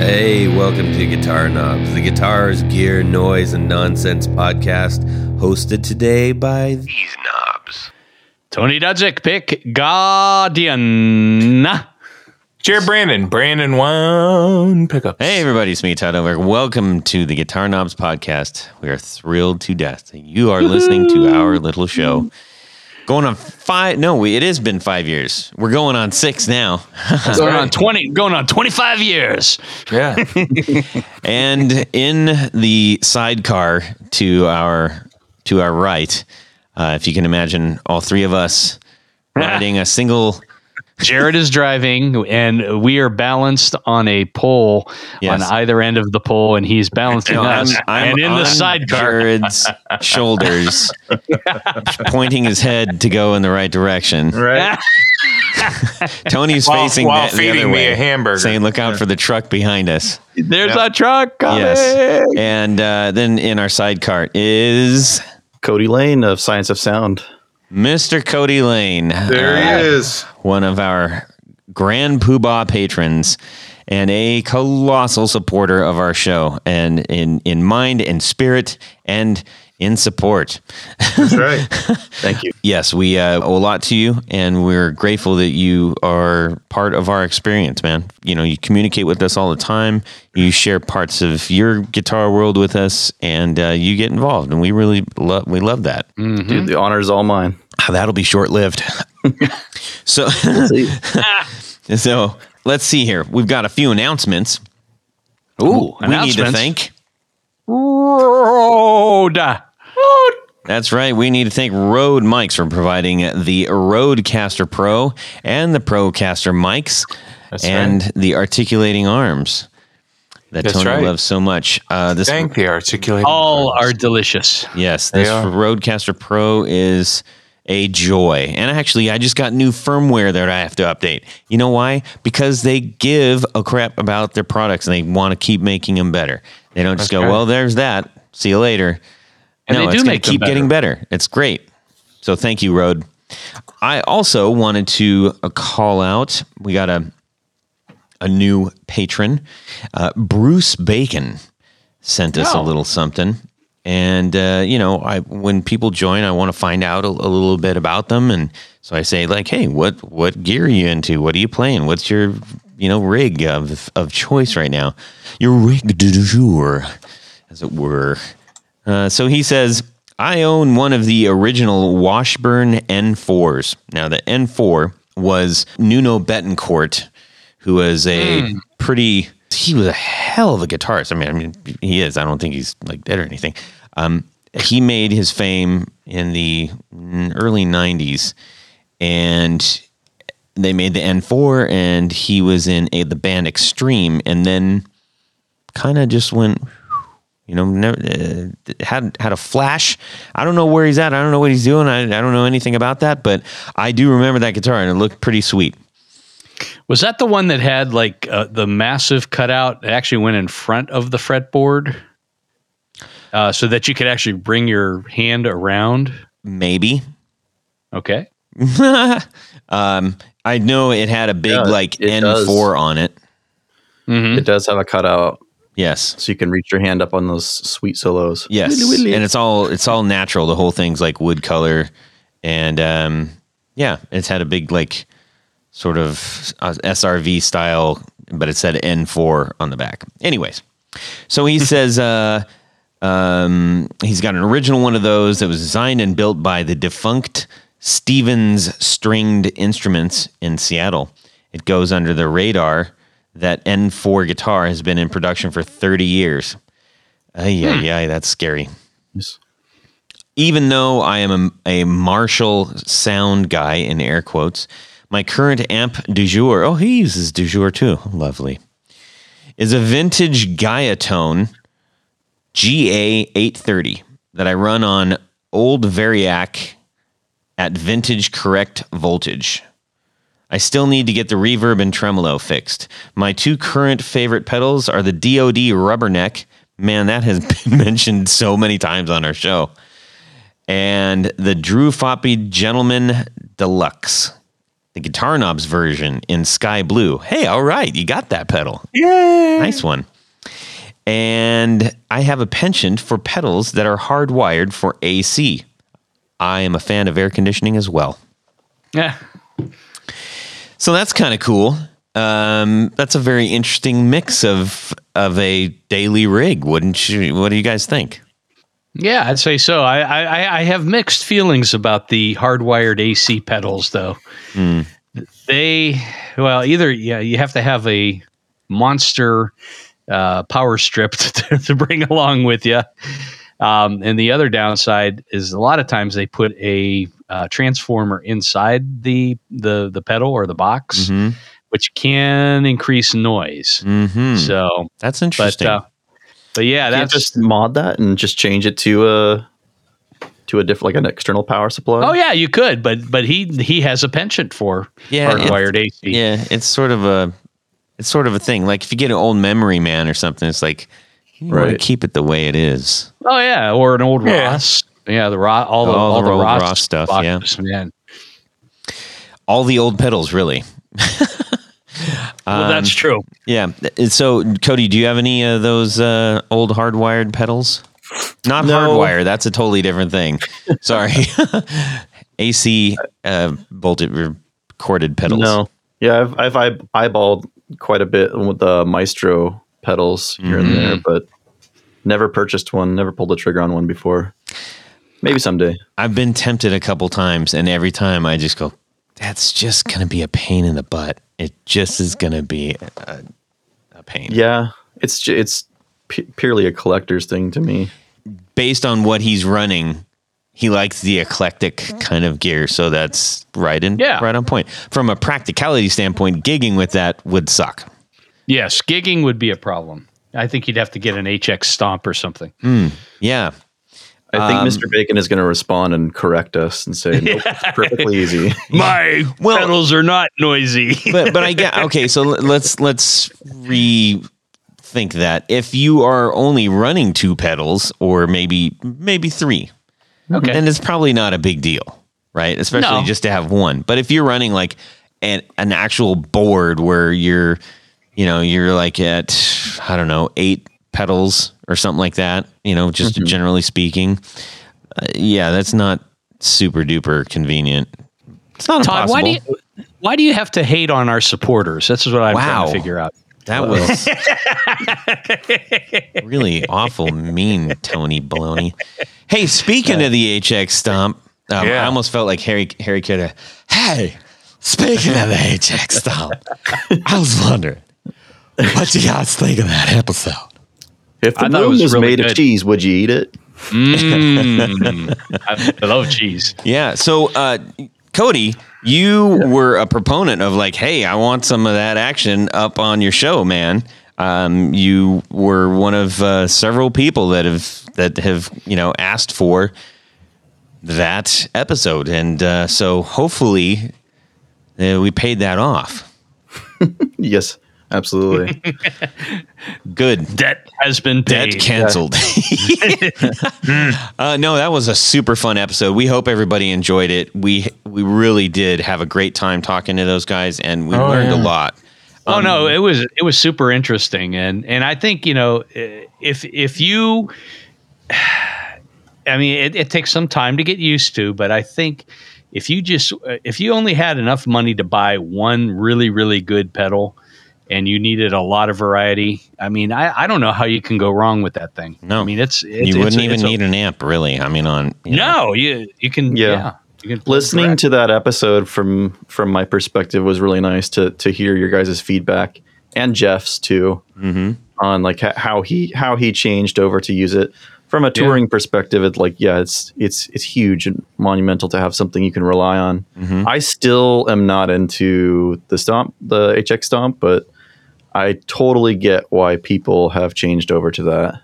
Hey, welcome to Guitar Knobs, the guitars, gear, noise, and nonsense podcast, hosted today by these knobs. Tony Dudzik, pick Guardian. Jared Brandon, Brandon one pickup. Hey, everybody, it's me, Todd Novak. Welcome to the Guitar Knobs podcast. We are thrilled to death that you are listening to our little show. Going on five, no, we, it has been five years. We're going on six now. going on twenty, going on twenty five years. Yeah, and in the sidecar to our to our right, uh, if you can imagine, all three of us riding a single. Jared is driving, and we are balanced on a pole Yes. on either end of the pole, and he's balancing No, I'm, us. I'm and in the on sidecar, Jared's shoulders, pointing his head to go in the right direction. right. Tony's While, facing while the, the other feeding me way, a hamburger. saying, "Look out for the truck behind us." there's Yeah. a truck coming. Yes, and uh, then in our sidecar is Cody Lane of Science of Sound. Mr. Cody Lane. there uh, he is. one of our grand poobah patrons and a colossal supporter of our show and in in mind and spirit and in support That's right. Thank you. yes we uh, owe a lot to you and we're grateful that you are part of our experience man you know you communicate with us all the time you share parts of your guitar world with us and uh, you get involved and we really love we love that Dude, the honor is all mine. That'll be short lived so So let's see here. We've got a few announcements. Ooh, we need to announcements. thank. Rode. That's right. We need to thank Rode Mics for providing the Rodecaster Pro and the Procaster mics That's and right. the articulating arms that That's Tony right. loves so much. Uh, this Thank the articulating. All arms. are delicious. yes, this are. Rodecaster Pro is a joy. And actually, I just got new firmware that I have to update. You know why? Because they give a crap about their products and they want to keep making them better. They don't just That's go, right. well, there's that. See you later. And no, they it's do make keep getting better. It's great. So thank you, Rode. I also wanted to uh, call out. We got a a new patron, uh, Bruce Bacon, sent us a Oh. little something. And uh, you know, I when people join, I want to find out a, a little bit about them, and so I say like, "Hey, what what gear are you into? What are you playing? What's your you know rig of of choice right now? Your rig du jour, as it were." Uh, so he says, I own one of the original Washburn N4s. Now, the N4 was Nuno Bettencourt, who was a pretty, he was a hell of a guitarist. I mean, I mean, he is. I don't think he's like dead or anything. Um, he made his fame in the early 90s, and they made the N4, and he was in a, the band Extreme, and then kind of just went you know, never, uh, had had a flash. I don't know where he's at. I don't know what he's doing. I, I don't know anything about that, but I do remember that guitar, and it looked pretty sweet. Was that the one that had like uh, the massive cutout that actually went in front of the fretboard, uh, so that you could actually bring your hand around? Maybe. Okay. um, I know it had a big Yeah, like N4 on it. Mm-hmm. It does have a cutout, Yes. so you can reach your hand up on those sweet solos. Yes. Willy, willy. And it's all it's all natural. The whole thing's like wood color, and um, yeah, it's had a big like sort of uh, SRV style, but it said N4 on the back. Anyways, so he says uh, um, he's got an original one of those that was designed and built by the defunct Stephens Stringed Instruments in Seattle. It goes under the radar that N4 guitar has been in production for 30 years. Yeah, ay, ay, that's scary. Yes. Even though I am a, a Marshall sound guy in air quotes, my current amp du jour, oh, he uses du jour too. Lovely. Is a vintage Gaia Tone GA830 that I run on old Variac at vintage correct voltage. I still need to get the reverb and tremolo fixed. My two current favorite pedals are the DoD Rubberneck. Man, that has been mentioned so many times on our show. And the Drew Foppy Gentleman Deluxe. The Guitar Knobs version in sky blue. Hey, all right, you got that pedal. Yeah. Nice one. And I have a penchant for pedals that are hardwired for AC. I am a fan of air conditioning as well. Yeah. So that's kind of cool. Um, that's a very interesting mix of of a daily rig, wouldn't you? What do you guys think? Yeah, I'd say so. I, I, I have mixed feelings about the hardwired AC pedals, though. They, well, either yeah, you have to have a monster uh, power strip to, to bring along with you, um, and the other downside is a lot of times they put a uh, transformer inside the the the pedal or the box, Mhm. which can increase noise. Mm-hmm. So, That's but interesting. uh, but yeah, You can't that's just mod that and just change it to a to a different like an external power supply. Oh yeah, you could, but but he he has a penchant for Yeah, hardwired AC. yeah, it's sort of a it's sort of a thing. Like if you get an old memory man or something, it's like you want to Right. keep it the way it is. Oh yeah, or an old Yeah. Ross. Yeah, the Ross, all the All all, the the old Ross, Ross stuff, boxes, Man, All the old pedals, really. well, that's true. Yeah. So, Cody, do you have any of those uh, old hardwired pedals? Not No. hardwire. That's a totally different thing. Sorry. AC uh, bolted recorded pedals. no, yeah, I've I've eyeballed quite a bit with the Maestro pedals here and there, but never purchased one. Never pulled the trigger on one before. Maybe someday. I've been tempted a couple times, and every time I just go, "That's just gonna be a pain in the butt. It just is gonna be a, a pain." Yeah, it's ju- it's pu- purely a collector's thing to me. Based on what he's running, he likes the eclectic kind of gear, so that's right in Yeah. right on point. From a practicality standpoint, gigging with that would suck. Yes, gigging would be a problem. I think you'd have to get an HX stomp or something. Hmm, yeah, I think Um, Mr. Bacon is going to respond and correct us and say, "Nope, it's perfectly easy." My Well- pedals are not noisy. but but I get okay. So let's let's rethink that. If you are only running two pedals, or maybe maybe three, okay. then it's probably not a big deal, right? Especially No. just to have one. But if you're running like an an actual board where you're, you know, you're like at I don't know eight pedals or something like that, you know, just generally speaking, uh, yeah, that's not super duper convenient. It's not Todd, impossible. why do you why do you have to hate on our supporters? That's what I'm trying to figure out. That was really awful, mean, Tony Baloney. Hey, speaking of the HX stomp, um, Yeah. I almost felt like Harry Harry could have. Hey, speaking of the HX stomp, I was wondering what you guys think of that episode. If the I moon was was, really made good. of cheese, would you eat it? Mm. I love cheese. Yeah. So, uh, Cody, you were a proponent of like, hey, I want some of that action up on your show, man. Um, you were one of uh, several people that have that have you know asked for that episode, and uh, so hopefully uh, we paid that off. Yes, absolutely. Good. Debt has been Debt canceled. Hmm. uh, no, that was a super fun episode. We hope everybody enjoyed it. We we really did have a great time talking to those guys, and we Oh, learned a yeah. lot. Oh no, um, it was it was super interesting, and and I think you know eh, if if you, I mean, it, it takes some time to get used to, but I think if you just if you only had enough money to buy one really really good pedal, and you needed a lot of variety, I mean, I, I don't know how you can go wrong with that thing. No. I mean it's, it's you wouldn't it's- even it's a- need an amp, really. I mean, on you know. no, you you can yeah, Yeah. you can Listening direct. to that episode from from my perspective was really nice to to hear your guys' feedback and Jeff's too Mhm. on like ho- how he how he changed over to use it from a touring perspective. It's like yeah, it's it's it's huge and monumental to have something you can rely on. Mm-hmm. I still am not into the stomp, the HX stomp, but I totally get why people have changed over to that.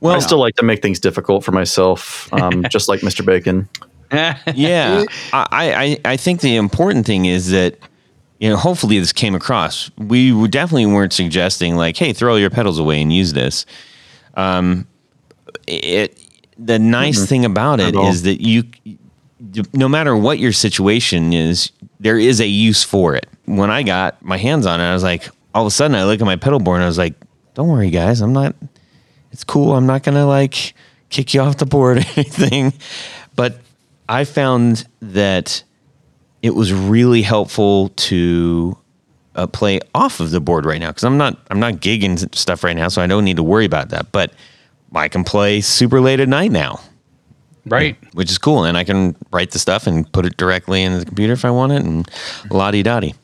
Well, I still like to make things difficult for myself, um, just like Mr. Bacon. yeah, I, I I think the important thing is that you know hopefully this came across. We definitely weren't suggesting like, hey, throw all your pedals away and use this. Um, it the nice thing about it is that you, no matter what your situation is, there is a use for it. When I got my hands on it, I was like, all of a sudden, I look at my pedal board and I was like, "Don't worry, guys, I'm not. It's cool. I'm not gonna like kick you off the board or anything." But I found that it was really helpful to uh, play off of the board right now because I'm not I'm not gigging stuff right now, so I don't need to worry about that. But I can play super late at night now, Right. which is cool, and I can write the stuff and put it directly in the computer if I want it, and la di dotty.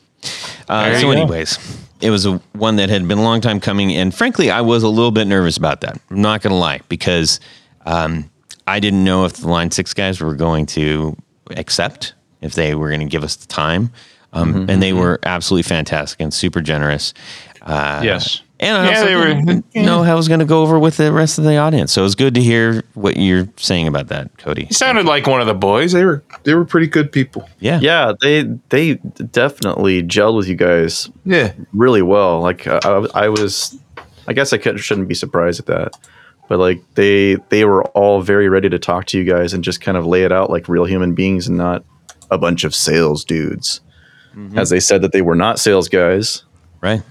Uh, so, anyways, it was a, one that had been a long time coming, and frankly, I was a little bit nervous about that. I'm not going to lie because um, I didn't know if the Line Six guys were going to accept, if they were going to give us the time, um, and they were absolutely fantastic and super generous. Uh, Yes. And I Yeah, also they were- didn't know how I was going to go over with the rest of the audience. So it was good to hear what you're saying about that, Cody. He sounded like one of the boys. They were they were pretty good people. Yeah. Yeah, they they definitely gelled with you guys Yeah. really well. Like I, I was, I guess I could, shouldn't be surprised at that, but like they they were all very ready to talk to you guys and just kind of lay it out like real human beings and not a bunch of sales dudes. Mm-hmm. As they said that they were not sales guys. Right.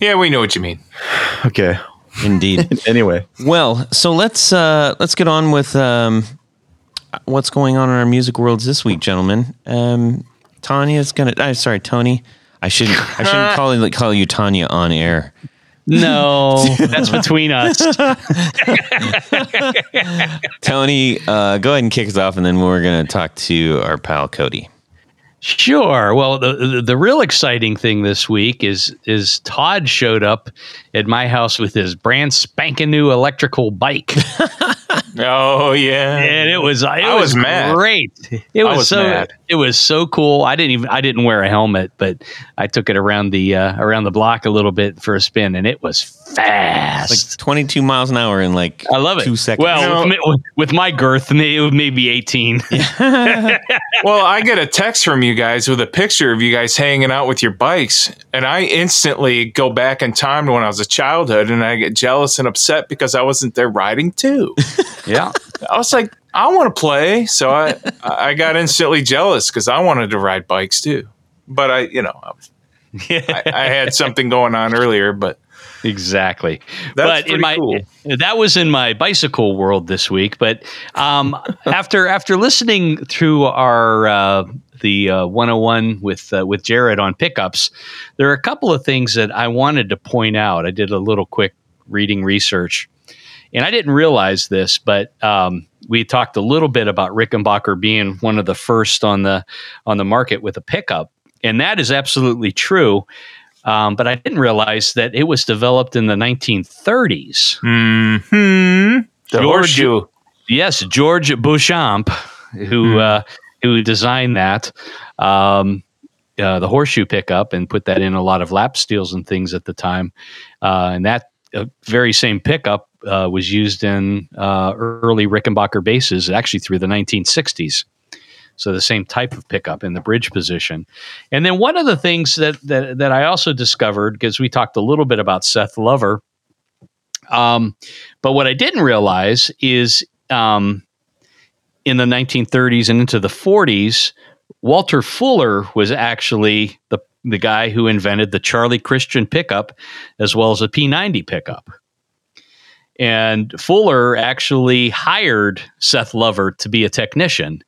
Yeah, we know what you mean. Okay. Indeed. Anyway, well, so let's uh, let's get on with um, what's going on in our music worlds this week, gentlemen. Um, Tanya's gonna. I'm sorry, Tony. I shouldn't. I shouldn't call you call you Tanya on air. No, that's between us. Tony, uh, go ahead and kick us off, and then we're gonna talk to our pal Cody. Sure. Well, the, the the real exciting thing this week is is Todd showed up at my house with his brand spanking new electrical bike, Oh yeah. and it was it I was, was mad. great. It was, was so mad. It was so cool. I didn't even I didn't wear a helmet, but I took it around the uh, around the block a little bit for a spin, and it was fast. Like 22 miles an hour in like I love it. two seconds. Well, You with, with my girth, it was maybe eighteen. Well, I get a text from you guys with a picture of you guys hanging out with your bikes, and I instantly go back in time to when I was a childhood, and I get jealous and upset because I wasn't there riding too. yeah. I was like, I want to play, so I I got instantly jealous because I wanted to ride bikes too. But I, you know, I, was, I, I had something going on earlier, but Exactly. That's but in pretty my cool. that was in my bicycle world this week. But um, after after listening through our uh, the uh, 101 with uh, with Jared on pickups, there are a couple of things that I wanted to point out. I did a little quick reading research, and I didn't realize this, but um, we talked a little bit about Rickenbacker being one of the first on the on the market with a pickup, and that is absolutely true. Um, but I didn't realize that it was developed in the 1930s. hmm George- horseshoe. Yes, George Beauchamp, who uh, who designed that, um, uh, the horseshoe pickup, and put that in a lot of lap steels and things at the time. Uh, and that uh, very same pickup uh, was used in uh, early Rickenbacker bases, actually through the 1960s. So the same type of pickup in the bridge position. And then one of the things that that, that I also discovered because we talked a little bit about Seth Lover. Um, but what I didn't realize is um, in the 1930s and into the 40s, Walter Fuller was actually the the guy who invented the Charlie Christian pickup as well as a P90 pickup. And Fuller actually hired Seth Lover to be a technician.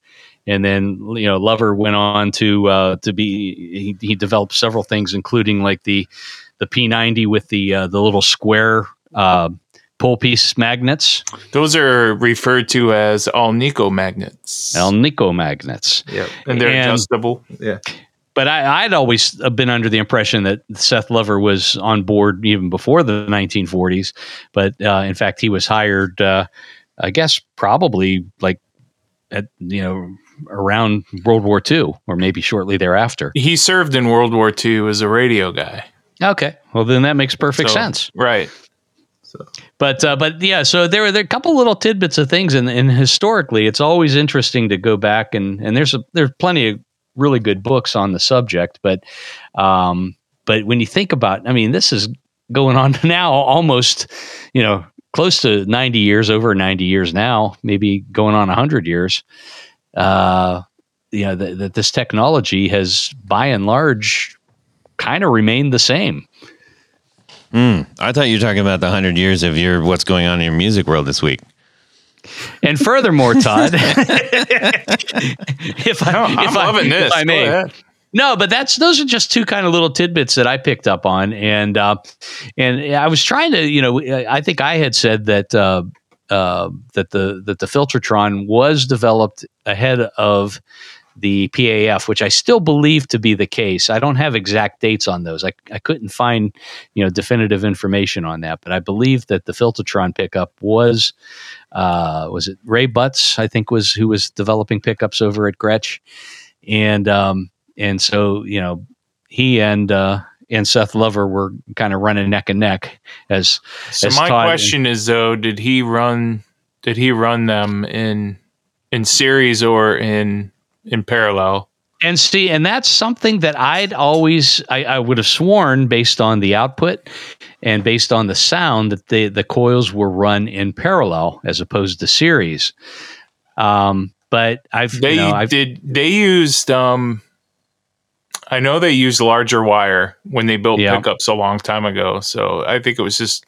And then you know Lover went on to uh, to be he, he developed several things, including like the the P90 with the uh, the little square uh, pole piece magnets, Those are referred to as Alnico magnets. Alnico magnets. Yeah, And they're And- adjustable. Yeah. But I, I'd always been under the impression that Seth Lover was on board even before the 1940s. But uh, in fact, he was hired, uh, I guess, probably like at you know around World War II or maybe shortly thereafter. He served in World War II as a radio guy. Okay, well then that makes perfect So- sense. Right. So. But uh, but yeah, so there were there are a couple little tidbits of things, and, and historically, it's always interesting to go back and and there's a, there's plenty of really good books on the subject, but um, but when you think about, I mean, this is going on now almost, you know, close to ninety years, over ninety years now, maybe going on hundred years. Uh, you know that, this technology has by and large kind of remained the same. I thought you were talking about the hundred years of your what's going on in your music world this week. And furthermore, Todd, if I, No, I'm if I, loving if this. I may. No, but that's those are just two kind of little tidbits that I picked up on, and uh, and I was trying to, you know, I think I had said that uh, uh, that the that the Filtertron was developed ahead of the PAF, which I still believe to be the case. I don't have exact dates on those. I, I couldn't find you know definitive information on that, but I believe that the Filtertron pickup was uh, was it Ray Butts? I think was who was developing pickups over at Gretsch, and um, and so you know he and uh, and Seth Lover were kind of running neck and neck as So as my Todd- question is though, did he run did he run them in in series or in in parallel? And see, and that's something that I'd always I, I would have sworn based on the output and based on the sound that the the coils were run in parallel as opposed to series. Um, but I've They you know, I've, did they used um I know they used larger wire when they built Yeah. pickups a long time ago. So I think it was just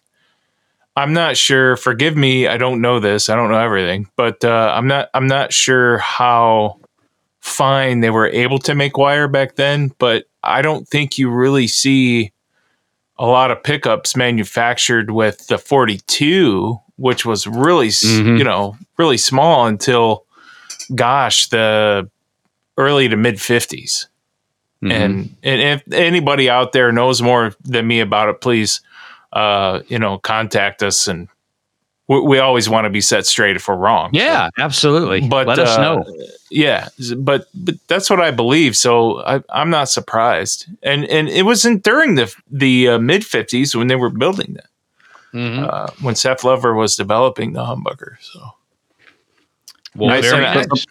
I'm not sure. Forgive me, I don't know this. I don't know everything, but uh, I'm not. I'm not sure how fine they were able to make wire back then. But I don't think you really see a lot of pickups manufactured with the 42, which was really, s Mhm. you know, really small until, gosh, the early to mid 50s. mhm. And, and if anybody out there knows more than me about it, please, uh, you know, contact us. And we, we always want to be set straight if we're wrong. yeah, absolutely. But let us uh, know. Yeah, but but that's what I believe. So I, I'm not surprised. And and it wasn't during the the uh, mid 50s when they were building that. Mhm. Uh, when Seth Lover was developing the humbucker. So Well, I very nice.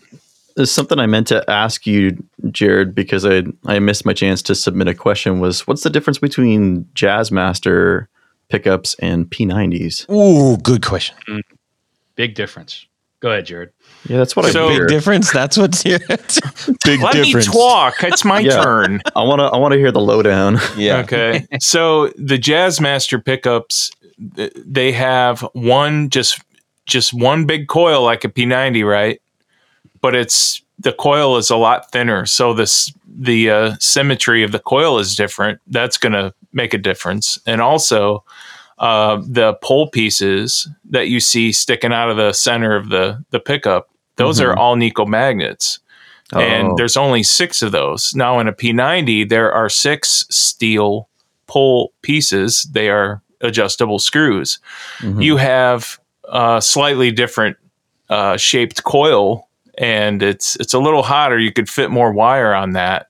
There's something I meant to ask you, Jared, because I I missed my chance to submit a question. Was what's the difference between Jazzmaster pickups and P90s? Ooh, good question. Big difference. Go ahead, Jared. Yeah, that's what So- I Big difference. That's what. big let difference. me talk. It's my Yeah. turn. I want to I want to hear the lowdown. Yeah. Okay. so the Jazzmaster pickups, they have one just just one big coil like a P90, right? But it's the coil is a lot thinner, so this the uh, symmetry of the coil is different. That's going to make a difference, and also uh, the pole pieces that you see sticking out of the center of the the pickup. Those are Alnico magnets Oh. and there's only six of those. Now in a P90, there are six steel pole pieces. They are adjustable screws. Mhm. You have a slightly different uh, shaped coil, and it's it's a little hotter. You could fit more wire on that.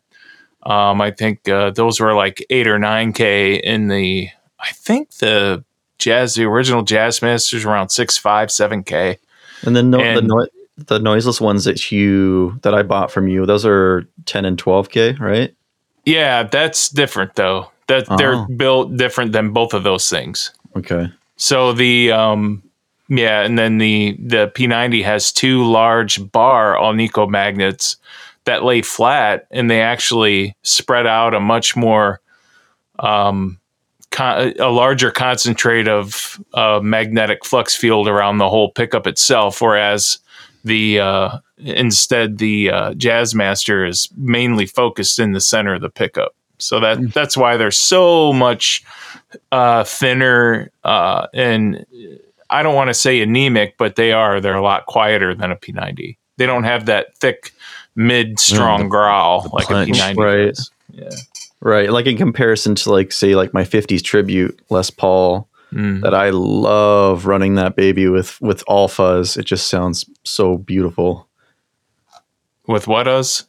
Um, I think uh, those were like eight or nine k in the. I think the jazz, the original Jazz Masters, around six five seven k. and then no, the no, the noiseless ones that you that I bought from you, those are 10 and 12k, right? Yeah, that's different though. That they're Oh. built different than both of those things. Okay. So the um yeah, and then the the P90 has two large bar Alnico magnets that lay flat and they actually spread out a much more um con- a larger concentrate of uh, magnetic flux field around the whole pickup itself whereas the uh instead the uh, Jazzmaster is mainly focused in the center of the pickup. So that that's why they're so much uh, thinner uh, and I don't want to say anemic, but they are. They're a lot quieter than a P90. They don't have that thick mid strong the- growl the like punch. a P90 Right. does. Yeah. Right. Like in comparison to like say like my 50s tribute Les Paul Mm. that I love running that baby with with all fuzz. It just sounds so beautiful. With what us?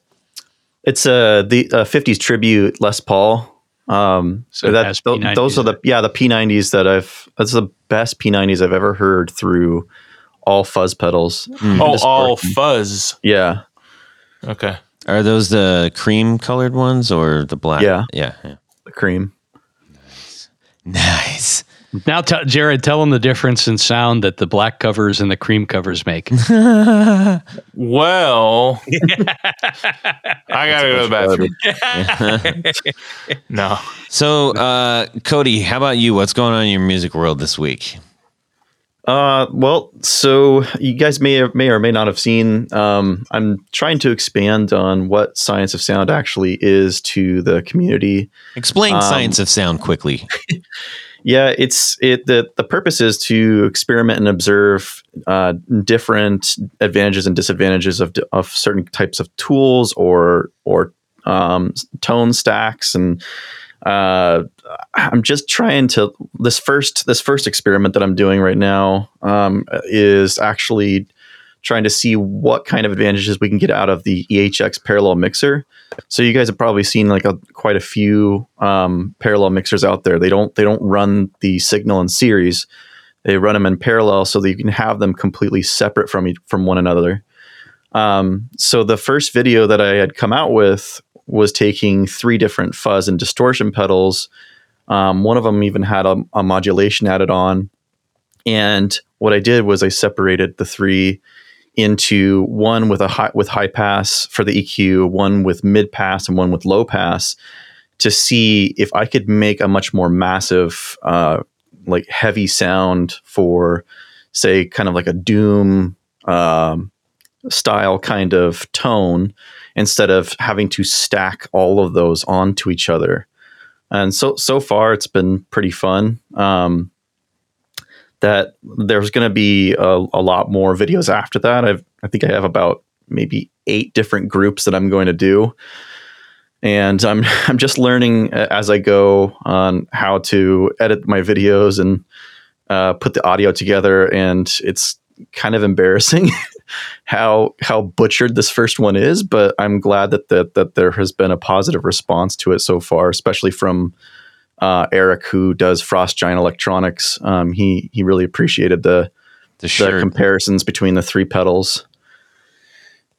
It's uh the uh, 50s tribute Les Paul. Um So that P90s those are the yeah, the P90s that I've that's the best P90s I've ever heard through all fuzz pedals. Oh, all fuzz. Yeah. Okay. Are those the cream colored ones or the black? Yeah. Yeah. yeah. The cream. Nice. nice. Now, tell Jared, tell them the difference in sound that the black covers and the cream covers make. Well, I gotta go to the bathroom. No, So, uh, Cody, how about you? What's going on in your music world this week? Uh, well, so you guys may or may or may not have seen. Um, I'm trying to expand on what science of sound actually is to the community. Explain Um, science of sound quickly. Yeah, it's it. the The purpose is to experiment and observe uh, different advantages and disadvantages of of certain types of tools or or um, tone stacks and. Uh, I'm just trying to this first this first experiment that I'm doing right now um, is actually trying to see what kind of advantages we can get out of the EHX parallel mixer. So you guys have probably seen like a, quite a few um, parallel mixers out there. They don't they don't run the signal in series. They run them in parallel so that you can have them completely separate from from one another. Um, so the first video that I had come out with was taking three different fuzz and distortion pedals. Um, one of them even had a, a modulation added on. And what I did was I separated the three into one with a high with high pass for the EQ, one with mid pass, and one with low pass to see if I could make a much more massive, uh, like heavy sound for, say, kind of like a doom um, style kind of tone instead of having to stack all of those onto each other. And so so far, it's been pretty fun. Um, that there's going to be a, a lot more videos after that. I've, I think I have about maybe eight different groups that I'm going to do, and I'm I'm just learning as I go on how to edit my videos and uh, put the audio together. And it's kind of embarrassing how how butchered this first one is, but I'm glad that that that there has been a positive response to it so far, especially from uh, Eric, who does Frost Giant Electronics. Um, he he really appreciated the The the comparisons between the three pedals.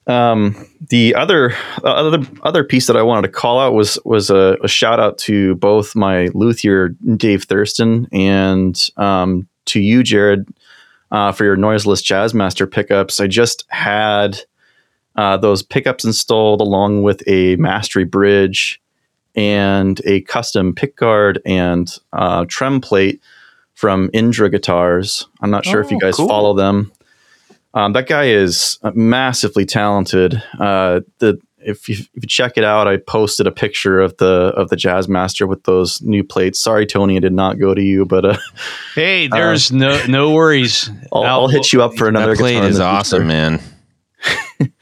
Um, the other uh, other other piece that I wanted to call out was was a, a shout out to both my luthier Dave Thurston and um, to you, Jared, uh, for your noiseless Jazzmaster pickups. I just had uh, those pickups installed along with a mastery bridge and a custom pickguard and uh, trem plate from Indra Guitars. I'm not sure if you Oh, guys cool. follow them. Um, that guy is massively talented. Uh, the if you, if you check it out, I posted a picture of the of the Jazzmaster with those new plates. Sorry, Tony, it did not go to you, but uh, Hey, there's no no worries. I'll, I'll hit you up for another. that plate guitar is awesome, future. man.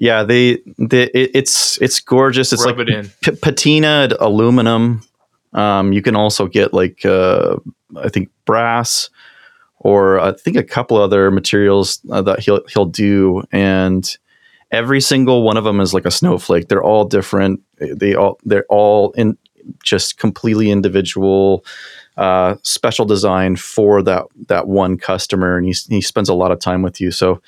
Yeah, they, they it, it's it's gorgeous. It's Rub like it in. p- patinaed aluminum. Um, you can also get like uh, I think brass, or I think a couple other materials uh, that he'll he'll do, and every single one of them is like a snowflake. They're all different. They all they're all in just completely individual, uh, special design for that that one customer, and he he spends a lot of time with you. So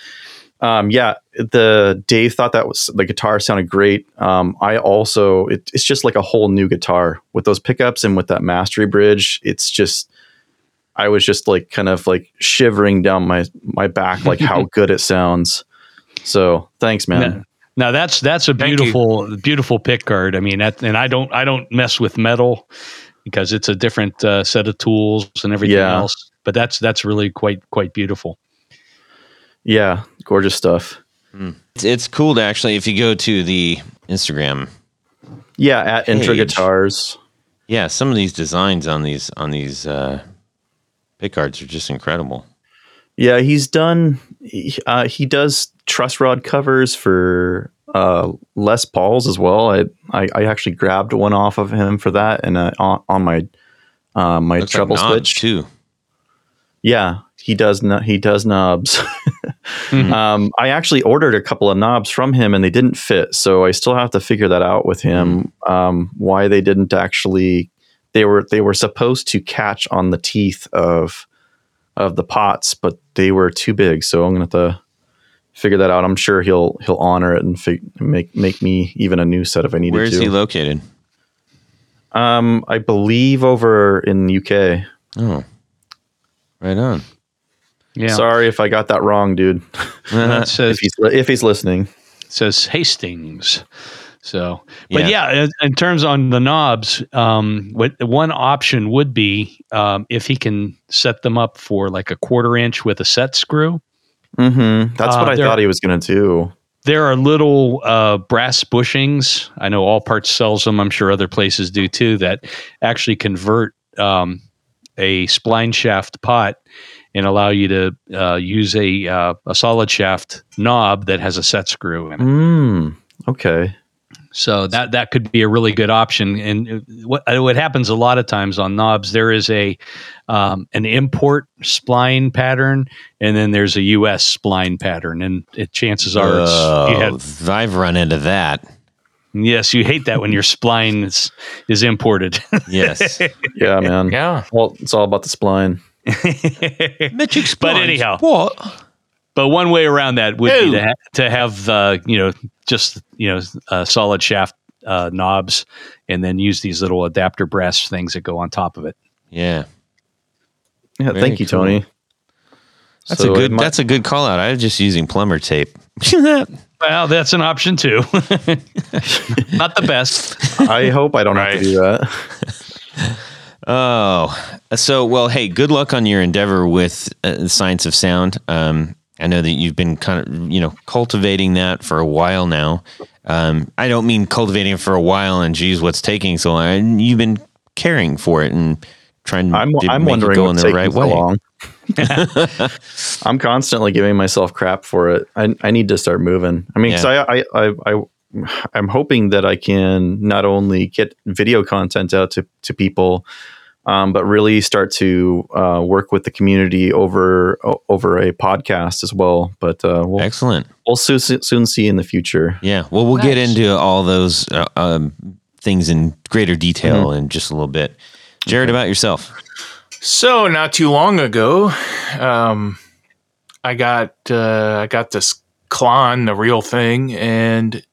um, yeah, the Dave thought that was the guitar sounded great. Um, I also it, it's just like a whole new guitar with those pickups and with that mastery bridge. It's just I was just like kind of like shivering down my my back, like how good it sounds. So thanks, man. Now, now that's that's a beautiful beautiful pick guard. I mean, that, and I don't I don't mess with metal because it's a different uh, set of tools and everything Yeah. else. But that's that's really quite quite beautiful. Yeah, gorgeous stuff. It's, it's cool to actually, if you go to the Instagram, Yeah, at Intra Guitars. yeah, some of these designs on these on these uh, pickguards are just incredible. Yeah, he's done. He, uh, he does truss rod covers for uh, Les Pauls as well. I, I I actually grabbed one off of him for that, and uh, on, on my uh, my Looks treble knobs, switch. too. Yeah, he does. No, he does knobs. um, I actually ordered a couple of knobs from him, and they didn't fit. So I still have to figure that out with him. Um, why they didn't actually? They were they were supposed to catch on the teeth of of the pots, but they were too big. So I'm gonna have to figure that out. I'm sure he'll he'll honor it and fig- make make me even a new set if I needed Where is to. Where is he located? um, I believe over in the UK. Oh, Right on. Yeah. Sorry if I got that wrong, dude. That says if he's if he's listening. says Hastings. So, but Yeah. yeah, in- terms on the knobs, um, what one option would be um, if he can set them up for like a quarter inch with a set screw. Mm-hmm. That's Uh, what I thought he was gonna do. There are little uh, brass bushings. I know All Parts sells them. I'm sure other places do too. That actually convert um, a spline shaft pot and allow you to uh, use a uh, a solid shaft knob that has a set screw in it. Mm, okay. So that that could be a really good option. And what what happens a lot of times on knobs, there is a um, an import spline pattern, and then there's a U.S. spline pattern. And it, chances are, it's, you Oh, have, I've run into that. yes, you hate that when your spline is, is imported. Yes. Yeah, man. Yeah. Well, it's all about the spline. Metric But anyhow. What? But one way around that would be to, ha- to have uh, you know just you know uh, solid shaft uh, knobs, and then use these little adapter brass things that go on top of it. Yeah. Yeah, Very thank you, cool. Tony. That's So a good it might- that's a good call out. I was just using plumber tape. Well, that's an option too. Not the best. I hope I don't have to do that. Oh, so well. Hey, good luck on your endeavor with uh, Science of Sound. Um, I know that you've been kind of, you know, cultivating that for a while now. Um, I don't mean cultivating it for a while and geez, what's taking so long? You've been caring for it and trying I'm to I'm make wondering it go in the right way. long. I'm constantly giving myself crap for it. I, I need to start moving. I mean, 'cause Yeah. I, I, I, I, I'm hoping that I can not only get video content out to, to people, um, but really start to uh, work with the community over over a podcast as well. But uh, we'll Excellent. we'll soon, soon see in the future. Yeah. Well, we'll get into all those uh, um, things in greater detail in just a little bit. Jared, about yourself. So not too long ago, um, I got uh, I got this Klon, the real thing, and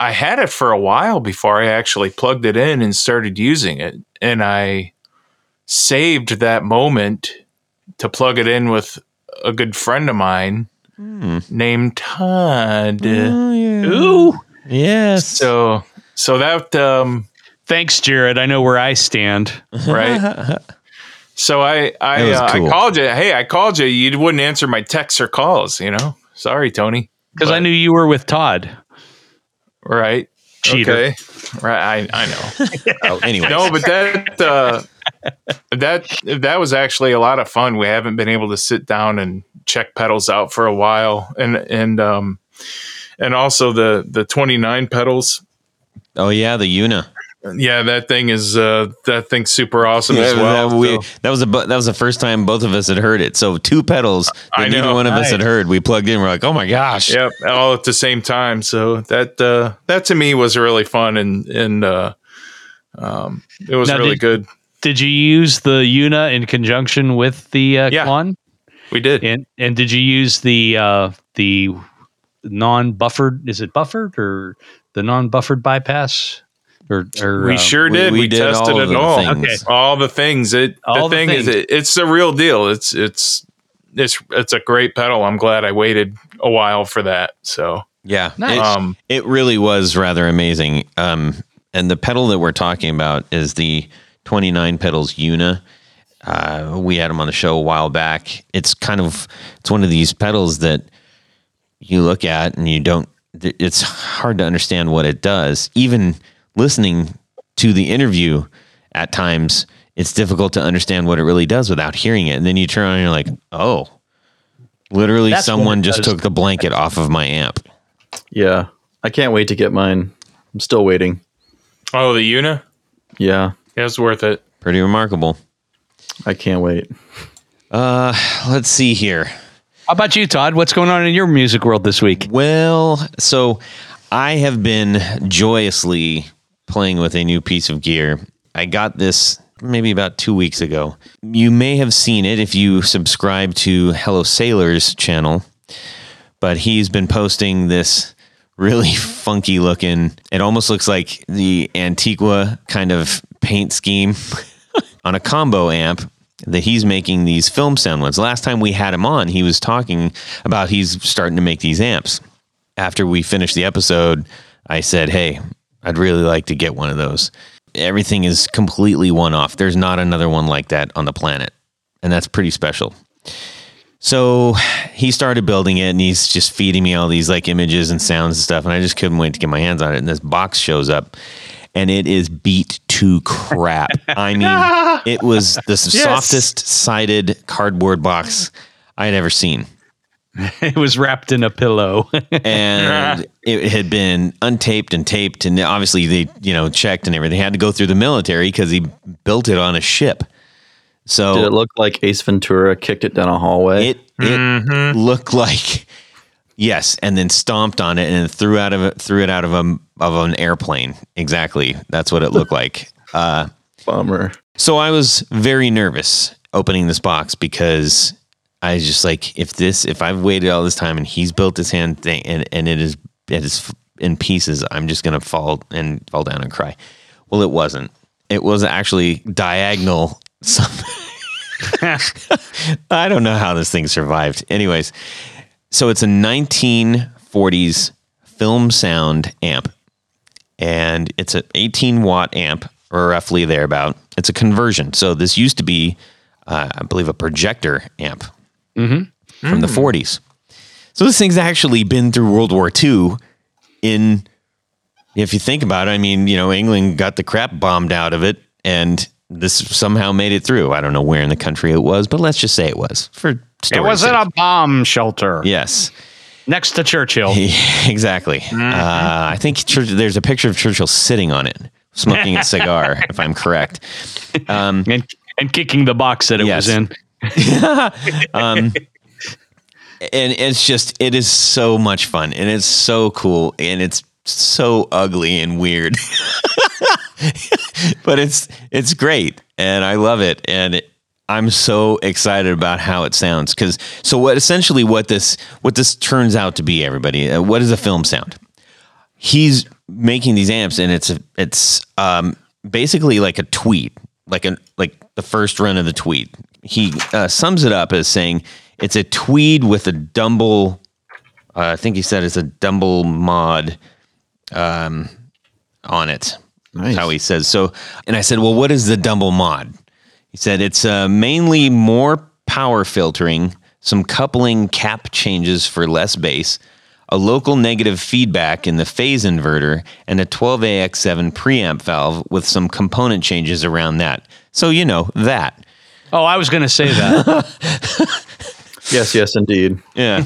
I had it for a while before I actually plugged it in and started using it. And I saved that moment to plug it in with a good friend of mine named Todd. Oh, yeah. Ooh. Yes. So so that um, Thanks, Jared. I know where I stand. right. So I I, uh, cool. I called you. Hey, I called you. You wouldn't answer my texts or calls. You know. Sorry, Tony. Because I knew you were with Todd. Right. Cheater. Okay. Right. I I know. Oh, anyway. no, but that uh, that that was actually a lot of fun. We haven't been able to sit down and check pedals out for a while, and and um and also the the twenty nine pedals. Oh yeah, the EUNA. Yeah, that thing is uh that thing's super awesome as well. that, we- so- that was a that was the first time both of us had heard it. So two pedals that neither one of us had heard. We plugged in. We're like, oh my gosh. Yep, all at the same time. So that uh, that to me was really fun and and uh, um, it was Now, really did- good. Did you use the EUNA in conjunction with the uh, Yeah. Klon? We did. And and did you use the uh, the non-buffered? Is it buffered or the non-buffered bypass? Or, or we uh, sure we- did. we We, did tested all it all. things. All the things. It All the the thing is, things. it, it's the real deal. It's it's it's it's a great pedal. I'm glad I waited a while for that. So Yeah. Nice. It, um, it really was rather amazing. Um, and the pedal that we're talking about is the 29 pedals EUNA. Uh, we had them on the show a while back. It's kind of it's one of these pedals that you look at and you don't. It's hard to understand what it does. Even listening to the interview at times, it's difficult to understand what it really does without hearing it. And then you turn on and you're like, oh, literally That's someone just took the blanket off of my amp. Yeah, I can't wait to get mine. I'm still waiting. oh, the EUNA, Yeah, yeah, it's worth it. Pretty remarkable. I can't wait. Uh, let's see here. How about you, Todd? What's going on in your music world this week? Well, so I have been joyously playing with a new piece of gear. I got this maybe about two weeks ago. You may have seen it if you subscribe to Hello Sailors channel, but he's been posting this really funky looking. It almost looks like the Antigua kind of paint scheme on a combo amp. that he's making these film sound ones. Last time we had him on, he was talking about he's starting to make these amps. After we finished the episode, I said, "Hey, I'd really like to get one of those." Everything is completely one off. There's not another one like that on the planet. And that's pretty special. So he started building it and he's just feeding me all these like images and sounds and stuff. And I just couldn't wait to get my hands on it. And this box shows up and it is beat to crap. I mean, it was the softest sided cardboard box I had ever seen. it was wrapped in a pillow. and it had been untaped and taped. And obviously they, you know, checked and everything. They had to go through the military because he built it on a ship. So Did it look like Ace Ventura kicked it down a hallway? it it mm-hmm. looked like yes, and then stomped on it and threw out of it threw it out of a of an airplane. Exactly, that's what it looked like. Uh, Bummer. so I was very nervous opening this box because I was just like, if this, if I've waited all this time and he's built this hand thing and and it is it is in pieces, I'm just gonna fall and fall down and cry. Well, it wasn't. It was actually diagonal. I don't know how this thing survived. Anyways, so it's a 1940s film sound amp, and it's an 18 watt amp, or roughly thereabout. It's a conversion. So this used to be, uh, I believe, a projector amp from the 40s. So this thing's actually been through World War II. In, if you think about it, I mean, you know, England got the crap bombed out of it, and this somehow made it through. I don't know where in the country it was, but let's just say it was for. it was in sake. a bomb shelter Yes, next to Churchill. exactly. Mm-hmm. Uh, I think Church- there's a picture of Churchill sitting on it, smoking a cigar, if I'm correct. Um, and, and kicking the box that it Yes. was in. Um, and it's just it is so much fun and it's so cool and it's so ugly and weird but it's it's great and i love it and it, i'm so excited about how it sounds because so what essentially what this what this turns out to be everybody uh, what is a film sound? He's making these amps and it's a, it's um basically like a tweed like a like the first run of the tweed. He uh, sums it up as saying it's a tweed with a dumble uh, i think he said it's a dumble mod um on it Nice. how he says so and i said well what is the dumble mod he said it's uh, mainly more power filtering some coupling cap changes for less bass a local negative feedback in the phase inverter and a 12AX7 preamp valve with some component changes around that. So, you know, that. Oh, I was going to say that. Yes, yes, indeed. Yeah.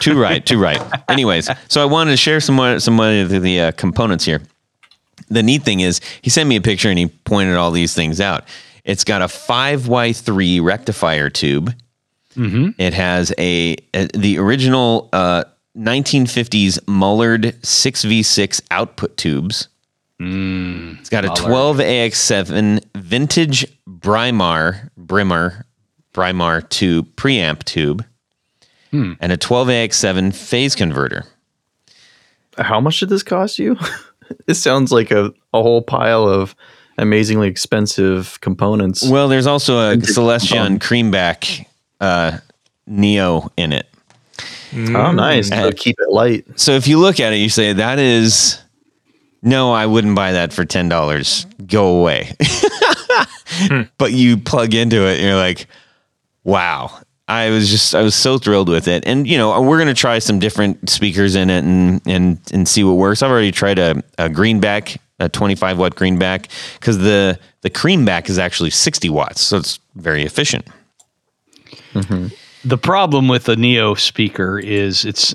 too right, too right. Anyways, so I wanted to share some more, some of the, the uh, components here. The neat thing is, he sent me a picture and he pointed all these things out. It's got a 5Y3 rectifier tube. Mm-hmm. It has a, a- the original uh, 1950s Mullard 6V6 output tubes. Mm. It's got a 12AX7 vintage Brimar Brimmer Brimar tube preamp tube hmm. and a 12AX7 phase converter. How much did this cost you? this sounds like a, a whole pile of amazingly expensive components. Well, there's also a Vintage Celestion Creamback uh, Neo in it. oh, nice. So Uh, keep it light. So if you look at it, you say that is no, I wouldn't buy that for ten dollars. Go away. But you plug into it, and you're like, wow. I was just I was so thrilled with it, and you know uh, we're gonna try some different speakers in it and and and see what works. I've already tried a, a greenback, a 25 watt greenback, because the the creamback is actually 60 watts, so it's very efficient. Mm-hmm. the problem with the Neo speaker is it's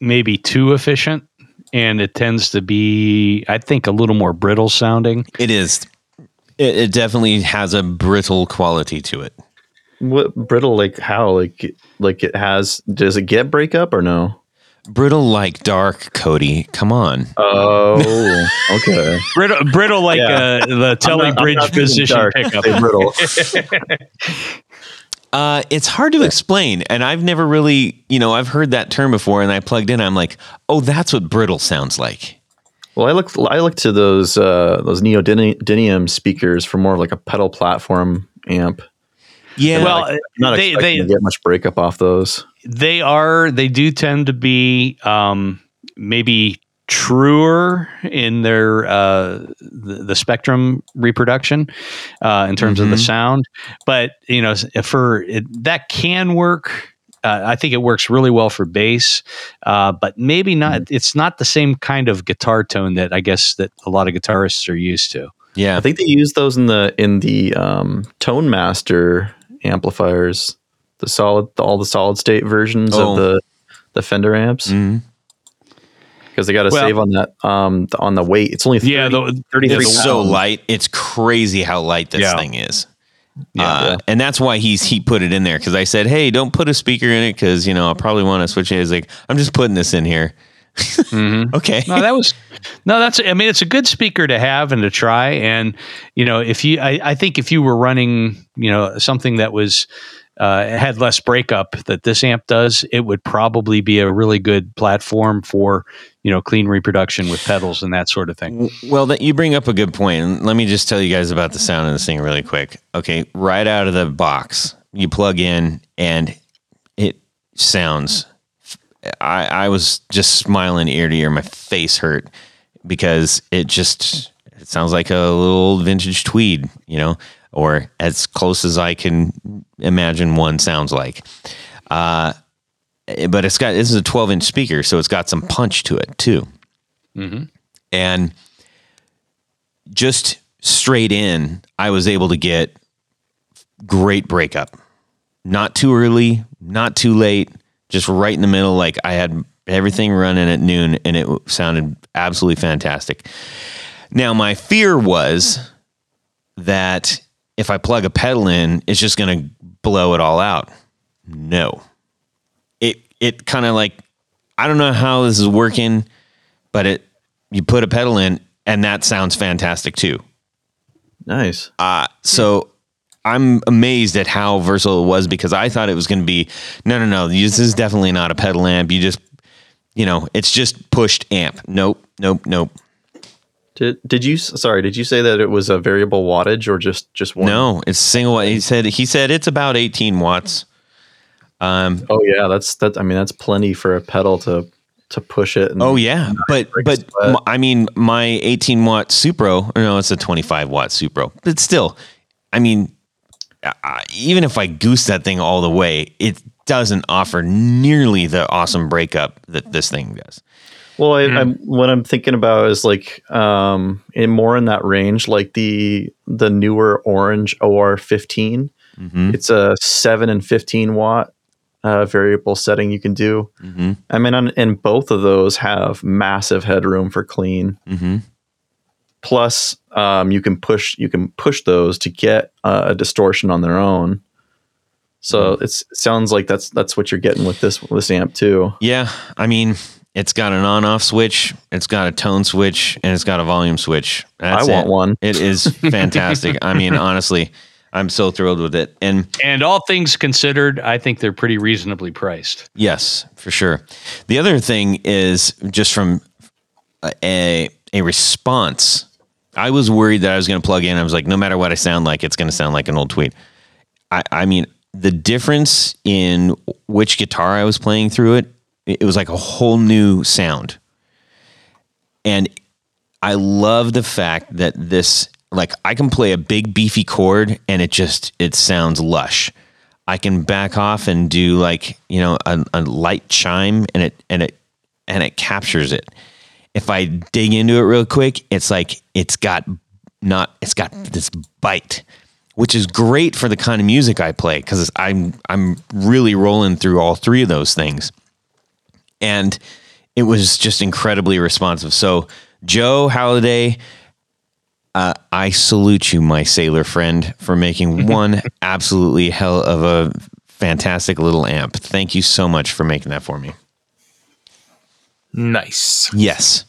maybe too efficient and it tends to be, I think, a little more brittle sounding. It is. It, it definitely has a brittle quality to it. What brittle? Like how? Like like it has? Does it get breakup or no? Brittle like dark, Cody. Come on. Oh, okay. Brittle, brittle like Yeah. uh, the Telly not- Bridge position pickup. brittle. Uh, it's hard to explain, and I've never really, you know, I've heard that term before, and I plugged in. I'm like, oh, that's what brittle sounds like. Well, I look I look to those uh, those neodymium speakers for more of like a pedal platform amp. Yeah. Well, I'm not they expecting they to get much breakup off those. they are they do tend to be um, maybe truer in their uh, the, the spectrum reproduction uh, in terms of the Mhm. sound, but you know for it, that can work. Uh, I think it works really well for bass, uh, but maybe not. It's not the same kind of guitar tone that I guess that a lot of guitarists are used to. yeah. I think they use those in the in the um, Tone Master amplifiers, the solid, all the solid state versions Oh. of the the Fender amps, Mhm. because they got to Well- save on that um on the weight. It's only 30, Yeah, the- 33 It's so light. It's crazy how light this Yeah. thing is. Yeah. Uh, and that's why he's he put it in there because I said, "Hey, don't put a speaker in it because you know I probably want to switch it." He's like, "I'm just putting this in here." Okay. no, that was no. That's I mean, it's a good speaker to have and to try. And you know, if you, I, I think if you were running, you know, something that was uh, had less breakup that this amp does, it would probably be a really good platform for you know clean reproduction with pedals and that sort of thing. Well, that you bring up a good point. And Let me just tell you guys about the sound of this thing really quick. Okay, right out of the box, you plug in and it sounds. I, I was just smiling ear to ear. My face hurt because it just it sounds like a little old vintage tweed, you know, or as close as I can imagine one sounds like. Uh, but it's got this is a 12 inch speaker, so it's got some punch to it too and just straight in i was able to get great breakup not too early not too late just right in the middle like i had everything running at noon and it sounded absolutely fantastic now my fear was that if i plug a pedal in it's just going to blow it all out no it it kind of like i don't know how this is working but it you put a pedal in and that sounds fantastic too. Nice. Uh, so I'm amazed at how versatile it was because I thought it was going to be no, no, no. This is definitely not a pedal amp. You just, you know, it's just pushed amp. Nope, nope, nope. Did did you sorry? Did you say that it was a variable wattage or just just one? No, it's single. He said he said it's about 18 watts. Um. Oh yeah, that's that. I mean, that's plenty for a pedal to to push it. And, Oh yeah, but but sweat. I mean, my 18 watt Supro, or no, it's a 25 watt Supro, but still, I mean, uh, even if I goose that thing all the way, it doesn't offer nearly the awesome breakup that this thing does. Well, I, I'm what I'm thinking about is like um in more in that range, like the the newer Orange OR15. Mhm. It's a seven and 15 watt uh, variable setting you can do. Mhm. I mean, on, and both of those have massive headroom for clean. Mhm. Plus, um, you can push you can push those to get uh, a distortion on their own. So it's it sounds like that's that's what you're getting with this this amp too. Yeah, I mean, it's got an on-off switch, it's got a tone switch, and it's got a volume switch. That's I want it. one. It is fantastic. I mean, honestly, I'm so thrilled with it. And And all things considered, I think they're pretty reasonably priced. Yes, for sure. The other thing is just from a a, a response. I was worried that I was going to plug in. I was like, no matter what I sound like, it's going to sound like an old tweed. I, I mean, the difference in which guitar I was playing through it, it was like a whole new sound. And I love the fact that this, like, I can play a big beefy chord and it just it sounds lush. I can back off and do like you know a, a light chime and it and it and it captures it. If I dig into it real quick, it's like it's got not it's got this bite, which is great for the kind of music I play because I'm I'm really rolling through all three of those things, and it was just incredibly responsive. So Joe Halliday, uh, I salute you, my sailor friend, for making one absolutely hell of a fantastic little amp. Thank you so much for making that for me. Nice. Yes.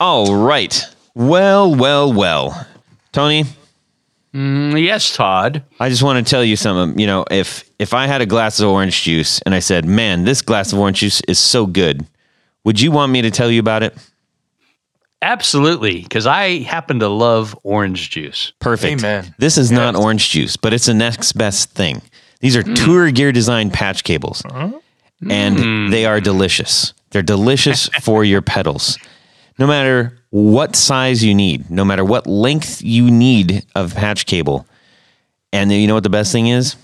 All right. Well, well, well. Tony, Mm, yes, Todd. I just want to tell you something. You know, if if I had a glass of orange juice and I said, "Man, this glass of orange juice is so good," would you want me to tell you about it? Absolutely, because I happen to love orange juice. Perfect. Amen. This is not orange juice, but it's the next best thing. These are mm. tour gear design patch cables, uh-huh. and mm. they are delicious. They're delicious for your pedals. No matter what size you need, no matter what length you need of patch cable. And you know what the best thing is?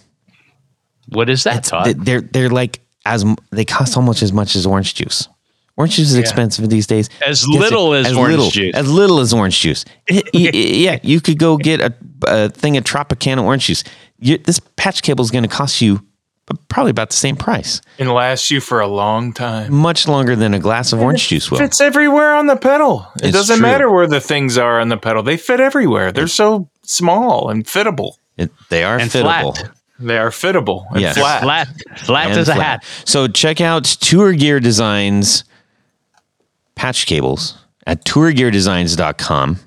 What is that, Todd? They- They're they're like as they cost almost as much as orange juice. Orange juice is expensive these days. As little it- as orange juice. As little as orange juice. It- y- y- yeah, you could go get a, a thing of Tropicana orange juice. You, this patch cable is going to cost you probably about the same price. And lasts you for a long time. Much longer than a glass of orange juice will. Fits everywhere on the pedal. It It's doesn't true. matter where the things are on the pedal. They fit everywhere. They're so small and fittable. It- they are And fittable. flat. They are fittable and Yes. flat. flat, flat and as a hat. So check out Tour Gear Designs patch cables at tourgeardesigns.com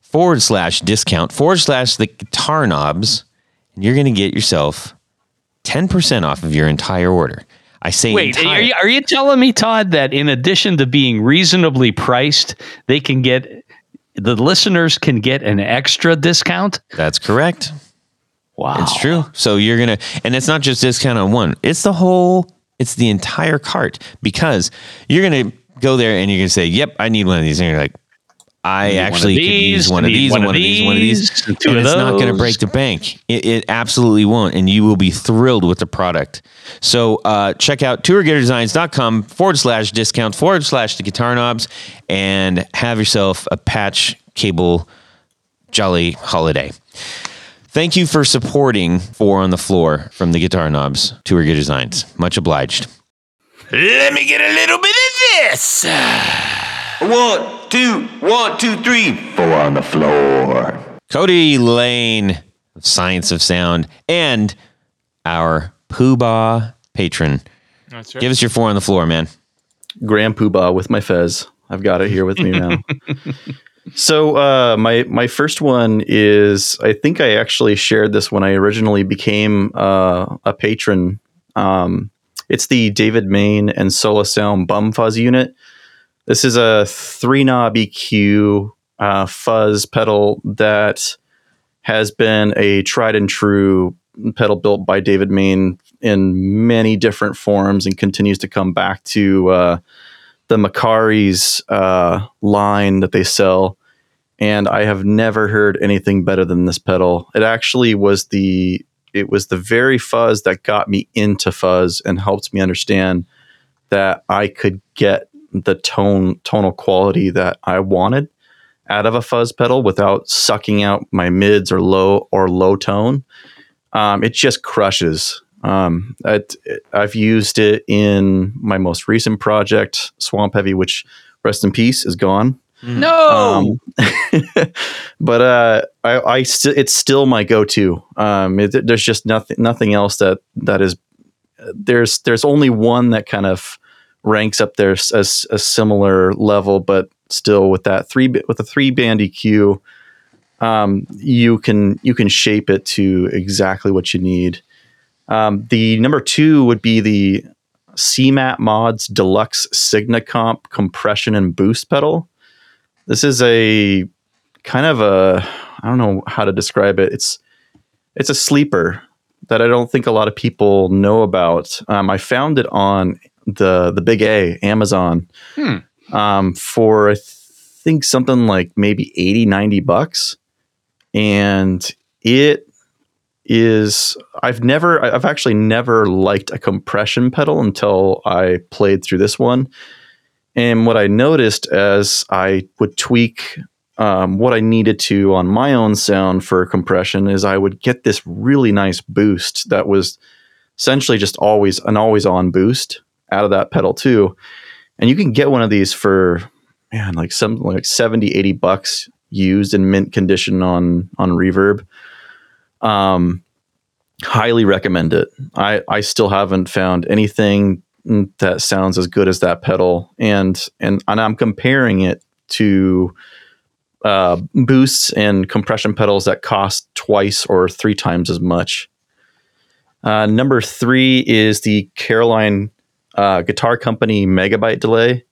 forward slash discount forward slash the guitar knobs, and you're going to get yourself 10% off of your entire order. I say Wait, entire. are you, are you telling me, Todd, that in addition to being reasonably priced, they can get the listeners can get an extra discount? That's correct. Wow, It's true. So you're gonna, and it's not just discount on one. It's the whole. It's the entire cart because you're gonna go there and you're gonna say, "Yep, I need one of these," and you're like, "I Need one of actually could use one of these, one and of one of these, one of these," these, and two and of it's not gonna break the bank. It, it absolutely won't, and you will be thrilled with the product. So uh, check out tourgeardesigns.com forward slash discount forward slash the guitar knobs and have yourself a patch cable jolly holiday. Thank you for supporting Four on the Floor from the Guitar Knobs Tour Gear Designs. Much obliged. Let me get a little bit of this. One, two, one, two, three. Four on the floor. Cody Lane of Science of Sound and our Poobah patron. That's right. Give us your Four on the Floor, man. Grand Poobah with my fez. I've got it here with me now. so uh, my my first one is I think I actually shared this when I originally became uh, a patron. Um, it's the David Main and Sola Sound Bum Fuzz unit. This is a three knob EQ uh, fuzz pedal that has been a tried and true pedal built by David Main in many different forms and continues to come back to uh, the Macari's uh, line that they sell. And I have never heard anything better than this pedal. It actually was the it was the very fuzz that got me into fuzz and helped me understand that I could get the tone tonal quality that I wanted out of a fuzz pedal without sucking out my mids or low or low tone. Um, it just crushes. Um, it, I've used it in my most recent project, Swamp Heavy, which rest in peace is gone. No, Um, but uh, I, I st- it's still my go-to. Um, it, there's just nothing, nothing else that that is. There's there's only one that kind of ranks up there as a similar level, but still with that three with a three band EQ, um, you can you can shape it to exactly what you need. Um, the number two would be the CMAT Mods Deluxe Signacomp compression and boost pedal. This is a kind of a I don't know how to describe it. It's it's a sleeper that I don't think a lot of people know about. Um, I found it on the the Big A Amazon Hmm. um, for I think something like maybe 80, 90 bucks, and it is I've never I've actually never liked a compression pedal until I played through this one. And what I noticed as I would tweak um, what I needed to on my own sound for compression is I would get this really nice boost that was essentially just always an always on boost out of that pedal too. And you can get one of these for man like something like 70 80 bucks used in mint condition on on reverb. Um highly recommend it. I I still haven't found anything that sounds as good as that pedal and and and I'm comparing it to uh, boosts and compression pedals that cost twice or three times as much. Uh, number three is the Caroline uh, Guitar Company Megabyte Delay.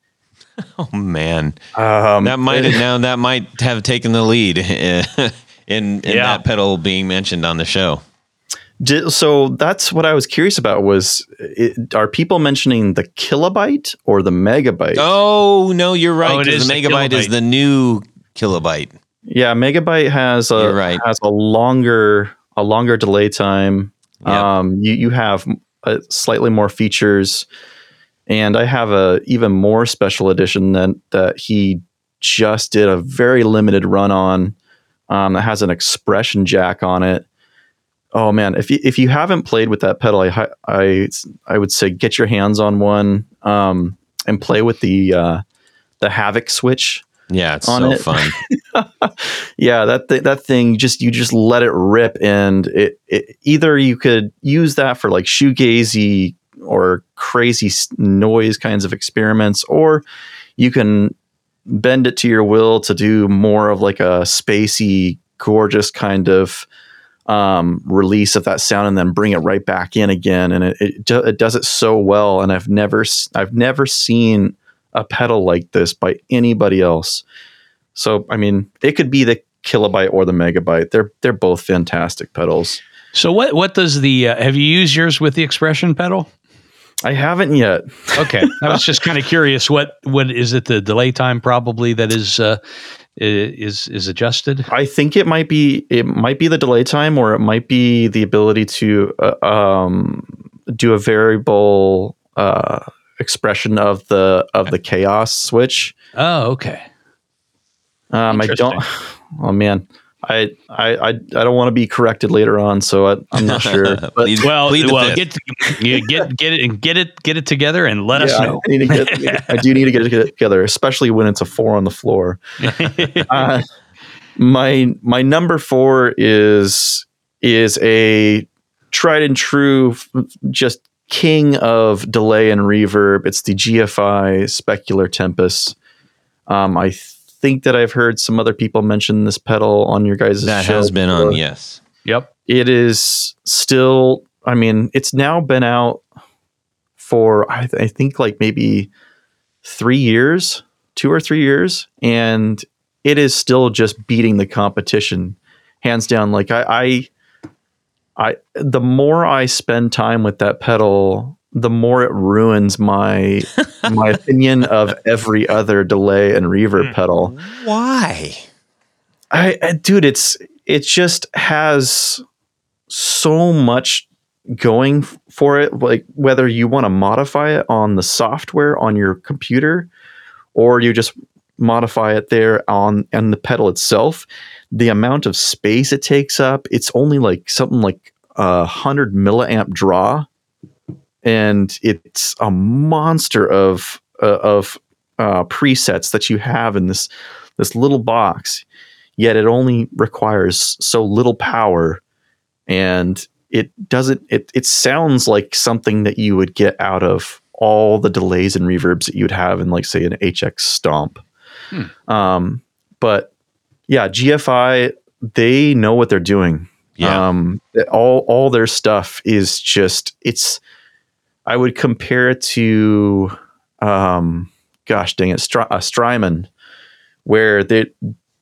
Oh man, Um, that might have now that might have taken the lead in in Yeah. that pedal being mentioned on the show. Di- so that's what I was curious about. Was it, are people mentioning the kilobyte or the megabyte? Oh no, you're right. Oh, it 'cause is the the megabyte is the new kilobyte. Yeah, megabyte has a right. has a longer a longer delay time. Yep. Um, you you have uh, slightly more features, and I have a even more special edition that that he just did a very limited run on. Um, that has an expression jack on it. Oh man, if you, if you haven't played with that pedal, I I I would say get your hands on one um, and play with the uh, the Havoc switch Yeah, it's On so it. fun. yeah that th- that thing just you just let it rip and it, it either you could use that for like shoegazy or crazy noise kinds of experiments or you can bend it to your will to do more of like a spacey gorgeous kind of um, release of that sound and then bring it right back in again and it, it, do, it does it so well and i've never I've never seen a pedal like this by anybody else so I mean, it could be the kilobyte or the megabyte. They're they're both fantastic pedals. So what what does the uh, have you used yours with the expression pedal? I haven't yet. Okay, I was just kind of curious. What what is it? The delay time probably that is uh, is is adjusted. I think it might be it might be the delay time, or it might be the ability to uh, um, do a variable uh, expression of the of the chaos switch. Oh, okay. Um, I don't. Oh man, I I I, I don't want to be corrected later on, so I, I'm not sure. But Please- Well, plead the well, get you get get it and get it get it together and let us know. I, need to get, I do need to get it together, especially when it's a four on the floor. uh, my my number four is is a tried and true just king of delay and reverb it's the gfi specular tempest um, i think that i've heard some other people mention this pedal on your guys' that show has been on. Yes. Yep. it is still i mean it's now been out for i, th- I think like maybe three years two or three years and it is still just beating the competition hands down like i i, I the more i spend time with that pedal the more it ruins my my opinion of every other delay and reverb hmm. pedal Why? I, I dude, it's it just has so much going for it. Like whether you want to modify it on the software on your computer, or you just modify it there on and the pedal itself, the amount of space it takes up, it's only like something like a hundred milliamp draw, and it's a monster of uh, of uh, presets that you have in this this little box. Yet it only requires so little power. And it doesn't it, it sounds like something that you would get out of all the delays and reverbs that you'd have in like say an hx stomp. Um, but yeah gfi they know what they're doing Yeah. um, all all their stuff is just it's i would compare it to um, gosh dang it Stry- uh, strymon where they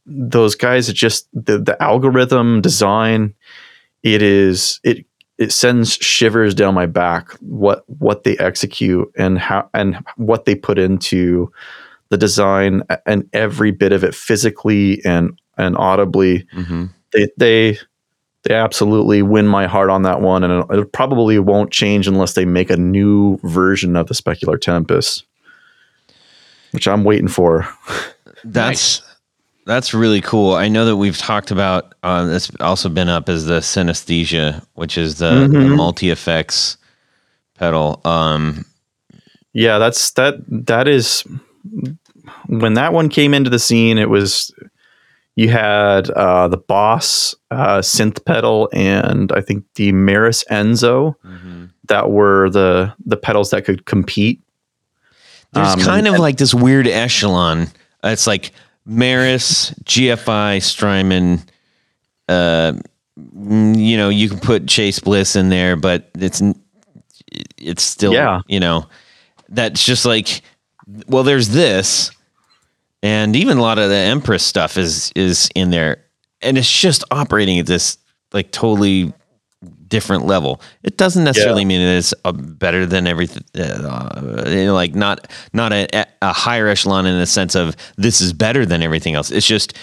those guys are just the, the algorithm design it is it it sends shivers down my back what what they execute and how and what they put into the design and every bit of it physically and and audibly hmm they they they absolutely win my heart on that one and it, probably won't change unless they make a new version of the specular tempest which i'm waiting for That's that's really cool. I know that we've talked about. Uh, it's also been up as the synesthesia, which is the, the Mhm. multi effects pedal. Um, Yeah, that's that. That is when that one came into the scene. It was you had uh, the Boss uh, synth pedal and I think the Meris Enzo that were the the pedals that could compete. There's Um, kind and- of like this weird echelon. It's like Meris, GFI, Strymon. Uh, you know, you can put Chase Bliss in there, but it's it's still Yeah. you know that's just like well, there's this, and even a lot of the Empress stuff is is in there, and it's just operating at this like totally different level. It doesn't necessarily mean that it's uh, better than everything. Uh, you know, like not not a, a higher echelon in the sense of this is better than everything else. It's just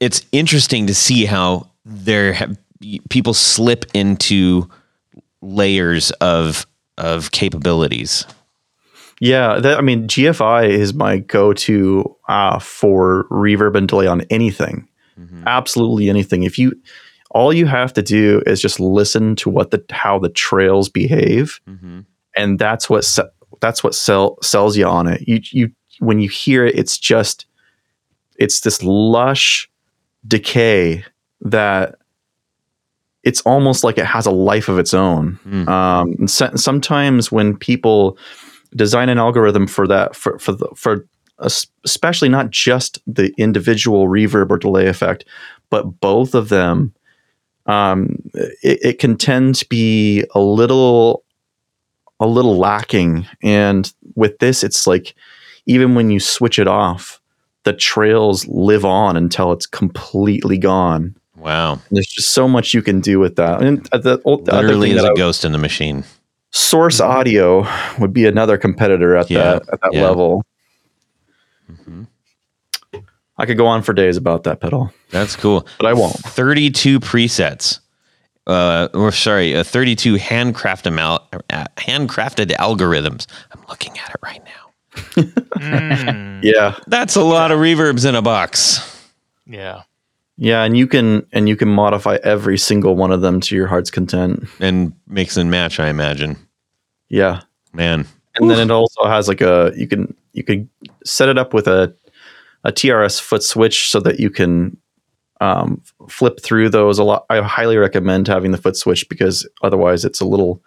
it's interesting to see how there have people slip into layers of of capabilities. Yeah, that, I mean, GFI is my go-to uh, for reverb and delay on anything, absolutely anything. If you, all you have to do is just listen to what the how the trails behave, and that's what se- that's what sell, sells you on it. You you when you hear it, it's just it's this lush decay that it's almost like it has a life of its own. Um, and so- sometimes when people design an algorithm for that for for the, for especially not just the individual reverb or delay effect, but both of them, um, it, it can tend to be a little a little lacking. And with this, it's like even when you switch it off, the trails live on until it's completely gone. Wow, There's just so much you can do with that. And uh, the, other literally thing is that a ghost in the machine. Source Audio would be another competitor at Yeah, that at that yeah. level. I could go on for days about that pedal, That's cool. but I won't. 32 presets. Uh, or sorry, uh, 32 handcrafted mal- uh, handcrafted algorithms. I'm looking at it right now. Yeah, That's a lot of reverbs in a box. Yeah. Yeah, and you can and you can modify every single one of them to your heart's content. And mix and match, I imagine. Yeah, Man. and then it also has like a you can you could set it up with a a TRS foot switch so that you can um, flip through those a lot. I highly recommend having the foot switch because otherwise it's a little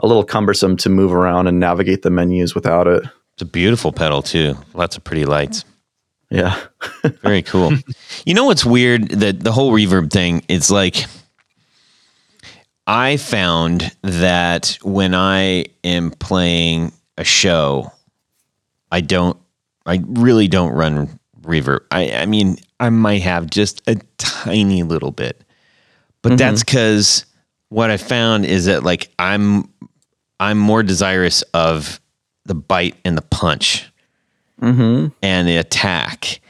a little cumbersome to move around and navigate the menus without it. It's a beautiful pedal too. Lots of pretty lights. Yeah. Very cool. you know what's weird? That the whole reverb thing, it's like I found that when I am playing a show, I don't I really don't run reverb. I, I mean, I might have just a tiny little bit. But mm-hmm. that's because what I found is that like I'm I'm more desirous of the bite and the punch hmm and the attack.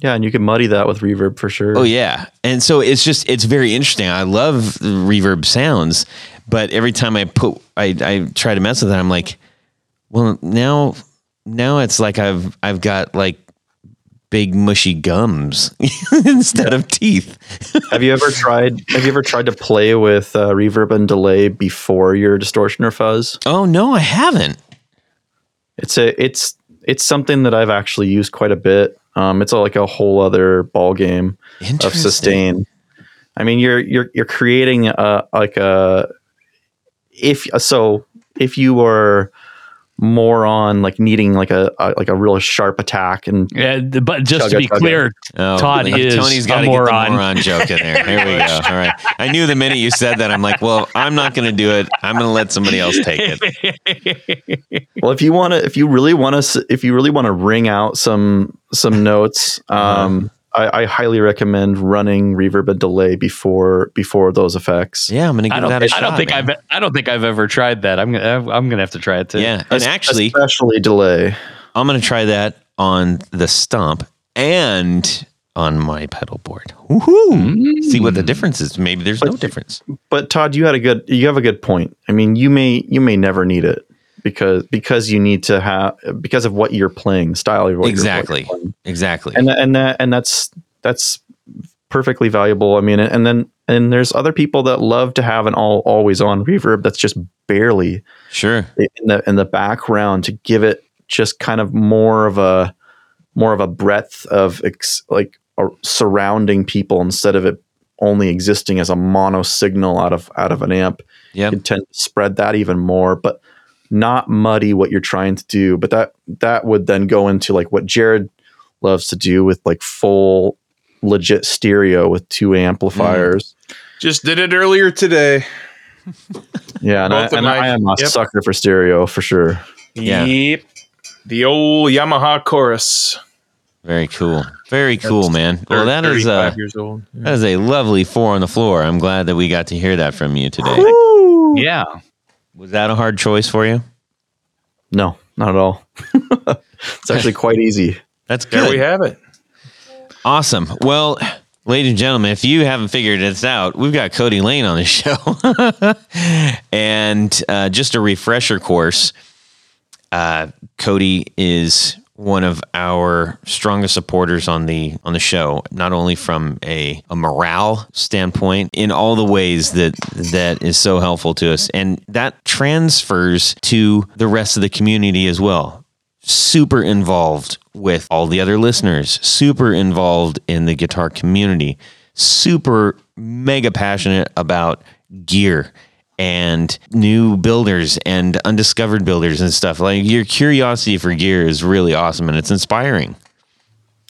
Yeah, and you can muddy that with reverb for sure. Oh yeah, and so it's just it's very interesting. I love reverb sounds, but every time I put I I try to mess with it, I'm like, well now now it's like I've I've got like big mushy gums instead of teeth. have you ever tried? Have you ever tried to play with uh, reverb and delay before your distortion or fuzz? Oh no, I haven't. It's a it's it's something that I've actually used quite a bit. Um, it's like a whole other ball game of sustain. I mean, you're you're you're creating a like a if so if you are more on like needing like a, a like a real sharp attack and Yeah, but just Chugga, to be chugga. clear, Oh, Todd like, is Tony's a got to get the moron. moron joke in there. Here we go. All right. I knew the minute you said that, I'm like, well, I'm not going to do it. I'm going to let somebody else take it. well if you want to if you really want to if you really want to ring out some some notes um I, I highly recommend running reverb and delay before before those effects Yeah, I'm going to give don't, that a I shot. I don't think man. I've I don't think I've ever tried that. I'm gonna I'm gonna have to try it too. Yeah, and actually, especially delay I'm going to try that on the stomp and on my pedal board. Woohoo! See what the mm. difference is. Maybe there's no difference. but Todd, you had a good you have a good point. I mean, you may you may never need it because because you need to have because of what you're playing, the style of what you're- you're Exactly. Exactly. and and that and that's that's perfectly valuable. I mean, and then and there's other people that love to have an all always on reverb that's just barely sure. in the in the background to give it just kind of more of a more of a breadth of ex, like surrounding people instead of it only existing as a mono signal out of out of an amp. Yeah, You tend to spread that even more, but not muddy what you're trying to do. But that that would then go into like what Jared loves to do with like full legit stereo with two amplifiers. Just did it earlier today. Yeah, and, I, and my- I am a yep. sucker for stereo for sure. Yeah. Yep. The old Yamaha chorus. Very cool. Very cool, man. Well, that is uh, 35 years that is a lovely four on the floor. I'm glad that we got to hear that from you today. Yeah. Was that a hard choice for you? No, not at all. it's actually quite easy. That's good. There good. we have it. Awesome. Well, ladies and gentlemen, if you haven't figured this out, we've got Cody Lane on the show. and uh, just a refresher course uh, Cody is one of our strongest supporters on the on the show not only from a, a morale standpoint in all the ways that that is so helpful to us. And that transfers to the rest of the community as well. Super involved with all the other listeners, super involved in the guitar community, super mega passionate about gear and new builders and undiscovered builders and stuff. Like your curiosity for gear is really awesome and it's inspiring.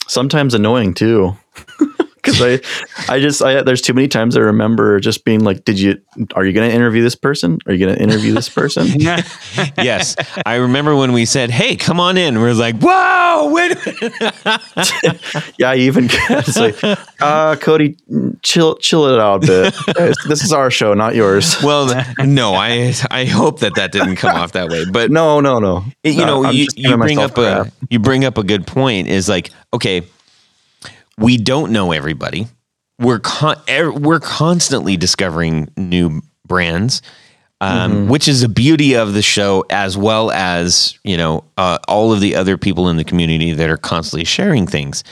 Sometimes annoying too. Because I, I just, I there's too many times I remember just being like, "Did you? Are you going to interview this person? Are you going to interview this person?" yes. I remember when we said, Hey, come on in. We are like, Whoa, wait yeah, I even it's like, uh, Cody, chill, chill it out a bit. this is our show, not yours. Well, no, I I hope that that didn't come off that way. But No, no, no. you No, know I'm you, you bring up a you bring up a good point is like okay we don't know everybody we're con- er- we're constantly discovering new brands um, Mm-hmm. which is the beauty of the show as well as you know uh, all of the other people in the community that are constantly sharing things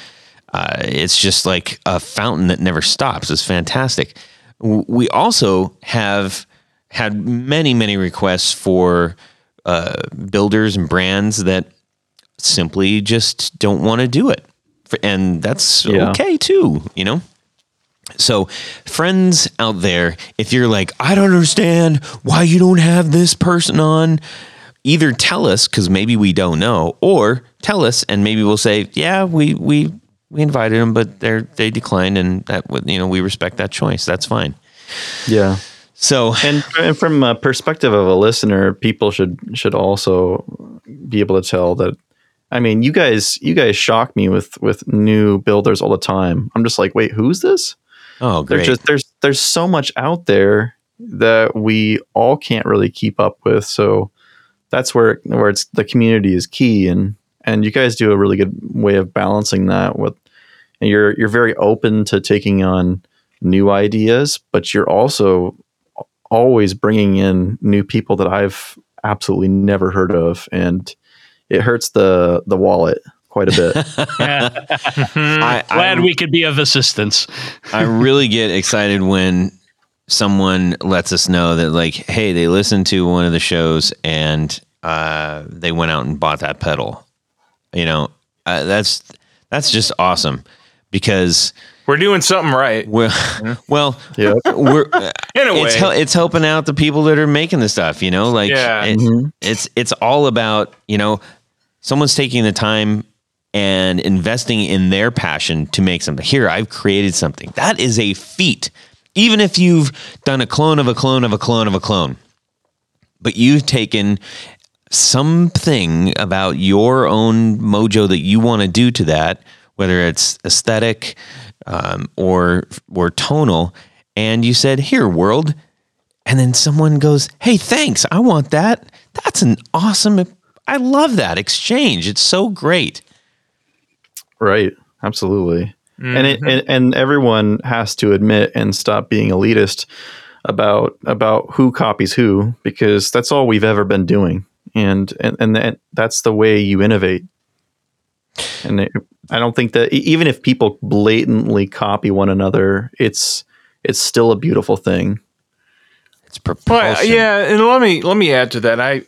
uh, it's just like a fountain that never stops it's fantastic we also have had many many requests for uh, builders and brands that simply just don't want to do it. And that's Yeah. okay too, you know? So, friends out there, if you're like, I don't understand why you don't have this person on, either tell us because maybe we don't know, or tell us and maybe we'll say, yeah, we we we invited them, but they they declined, and that would you know we respect that choice. That's fine. Yeah. So, And, and from a perspective of a listener, people should should also be able to tell that. I mean, you guys, you guys shock me with with new builders all the time. I'm just like, wait, who's this? oh There's great, just there's there's so much out there that we all can't really keep up with. So that's where where it's the community is key, and and you guys do a really good way of balancing that with. And you're you're very open to taking on new ideas, but you're also always bringing in new people that I've absolutely never heard of, and it hurts the the wallet quite a bit. I, Glad I- we could be of assistance. I really get excited when someone lets us know that like, hey, they listened to one of the shows and uh, they went out and bought that pedal. You know, uh, that's that's just awesome because We're doing something right. well, well, yeah. we're In a way. it's hel- it's helping out the people that are making the stuff. You know, like Yeah. it- Mhm. it's it's all about you know someone's taking the time and investing in their passion to make something here i've created something that is a feat even if you've done a clone of a clone of a clone of a clone but you've taken something about your own mojo that you want to do to that whether it's aesthetic um, or or tonal and you said here world and then someone goes, "Hey, thanks. I want that." That's an awesome I love that exchange. It's so great. Right. Absolutely. And, it, mm-hmm. and and everyone has to admit and stop being elitist about about who copies who because that's all we've ever been doing. And and and that, that's the way you innovate. And it, I don't think that e- even if people blatantly copy one another, it's it's still a beautiful thing. It's propulsion. Well, yeah, and let me let me add to that. I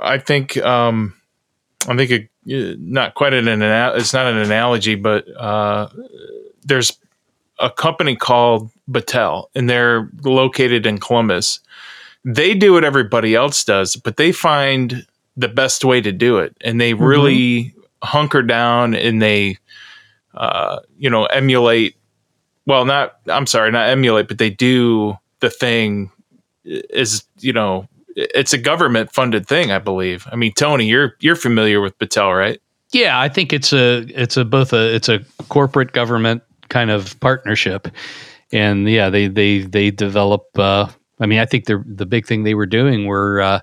I think um, I think it, uh, not quite an, ana- it's not an analogy, but uh, there's a company called Battelle, and they're located in Columbus. They do what everybody else does, but they find the best way to do it, and they really hunker down and they uh, you know emulate. Well, not I'm sorry, not emulate, but they do the thing is you know it's a government funded thing, I believe. I mean, Tony, you're you're familiar with Battelle, right? Yeah, I think it's a it's a both a it's a corporate government kind of partnership, and yeah, they they they develop. Uh, I mean, I think the the big thing they were doing were. Uh,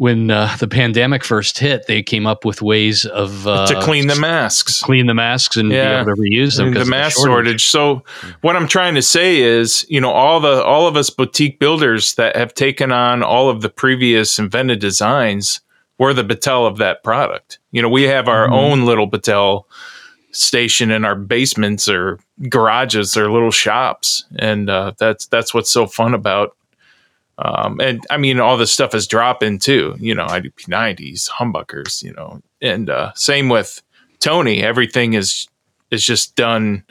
when uh, the pandemic first hit, they came up with ways of uh, to clean the masks, clean the masks, and Yeah. be able to reuse them. the mask shortage. So what I'm trying to say is, you know, all the all of us boutique builders that have taken on all of the previous invented designs, we're the Battelle of that product. You know, we have our own little Battelle station in our basements or garages or little shops, and uh, that's that's what's so fun about. Um, and I mean, all this stuff is dropping too. You know, IDP 90s, humbuckers. You know, and uh, same with Tony. Everything is is just done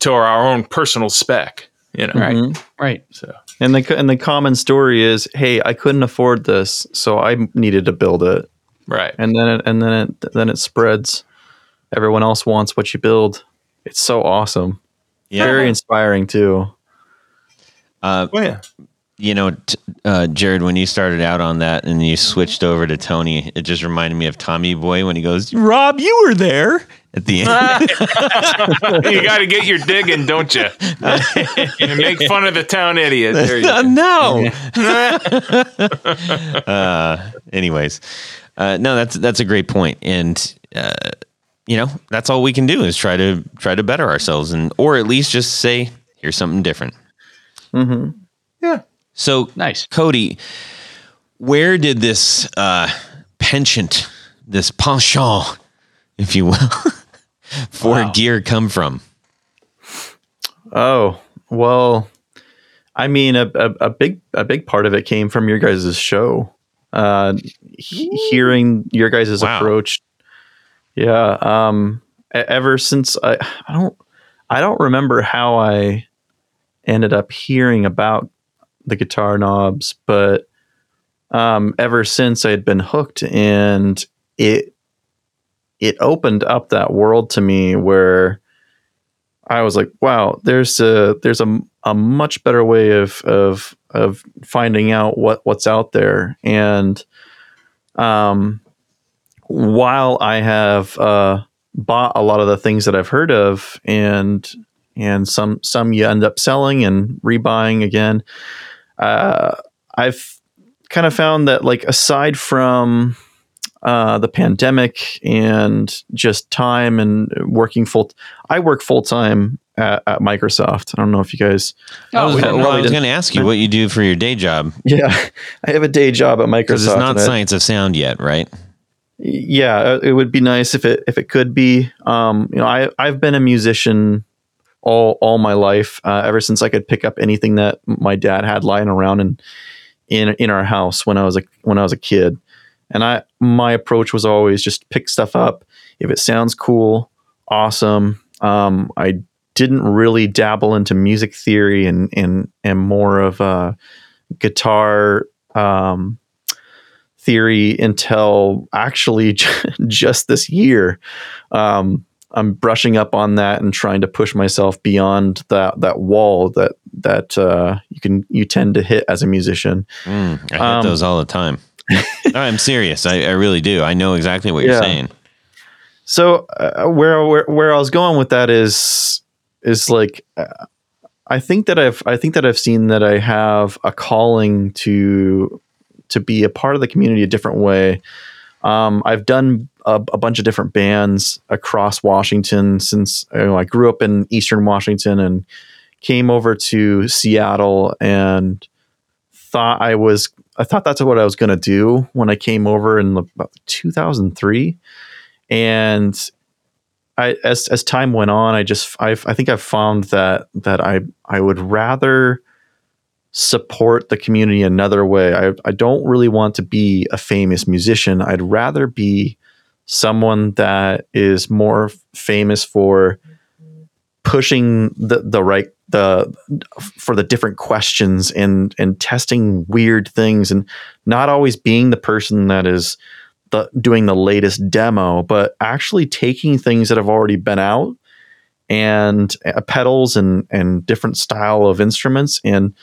to our own personal spec. You know, Right. Mhm. Right. So And the and the common story is, hey, I couldn't afford this, so I needed to build it. right. And then it, and then it then it spreads. Everyone else wants what you build. It's so awesome. Yeah. Very inspiring too. Uh, Oh yeah. You know, t- uh, Jared, when you started out on that and you switched over to Tony, it just reminded me of Tommy Boy when he goes, "Rob, you were there." At the end, you got to get your digging, don't you? and make fun of the town idiot. There you Uh, no. uh, anyways, uh, no, that's that's a great point, and uh, you know, that's all we can do is try to try to better ourselves, and or at least just say, here's something different. hmm Yeah. So, Nice. Cody, where did this uh, penchant, this penchant, if you will, for Wow. gear come from? Oh well, I mean, a, a, a big a big part of it came from your guys' show. Uh, he- hearing your guys' Wow. approach. Yeah. Um. Ever since I, I don't, I don't remember how I ended up hearing about the guitar knobs, but um, ever since I had been hooked, and it it opened up that world to me where I was like, wow, there's a there's a, a much better way of of of finding out what what's out there. And um, while I have uh, bought a lot of the things that I've heard of, and and some some you end up selling and rebuying again, uh, I've kind of found that like aside from uh, the pandemic and just time and working full. I work full time at, at Microsoft. I don't know if you guys. I was, we- well, well, I was going to ask you what you do for your day job Yeah, I have a day job at Microsoft. because it's not and I- science of sound yet, right? yeah, it would be nice if it if it could be. Um, you know, I I've been a musician all all my life, uh, ever since I could pick up anything that my dad had lying around in in in our house when I was a when I was a kid. And I my approach was always just pick stuff up. If it sounds cool, awesome. Um, I didn't really dabble into music theory and and and more of a guitar um, theory until actually just this year. Um, I'm brushing up on that and trying to push myself beyond that that wall that that uh, you can you tend to hit as a musician. Mm, I hit Um, those all the time. no, I'm serious. I, I really do. I know exactly what you're saying. So uh, where, where where I was going with that is is like uh, I think that I've I think that I've seen that I have a calling to to be a part of the community a different way. Um, I've done a, a bunch of different bands across Washington since you know, I grew up in Eastern Washington and came over to Seattle and thought I was I thought that's what I was going to do when I came over in about 2003 and I as as time went on, I just I've, I think I've found that that I I would rather support the community another way. I I don't really want to be a famous musician. I'd rather be someone that is more famous for pushing the the right the for the different questions and and testing weird things and not always being the person that is the, doing the latest demo, but actually taking things that have already been out and uh, pedals and and different style of instruments and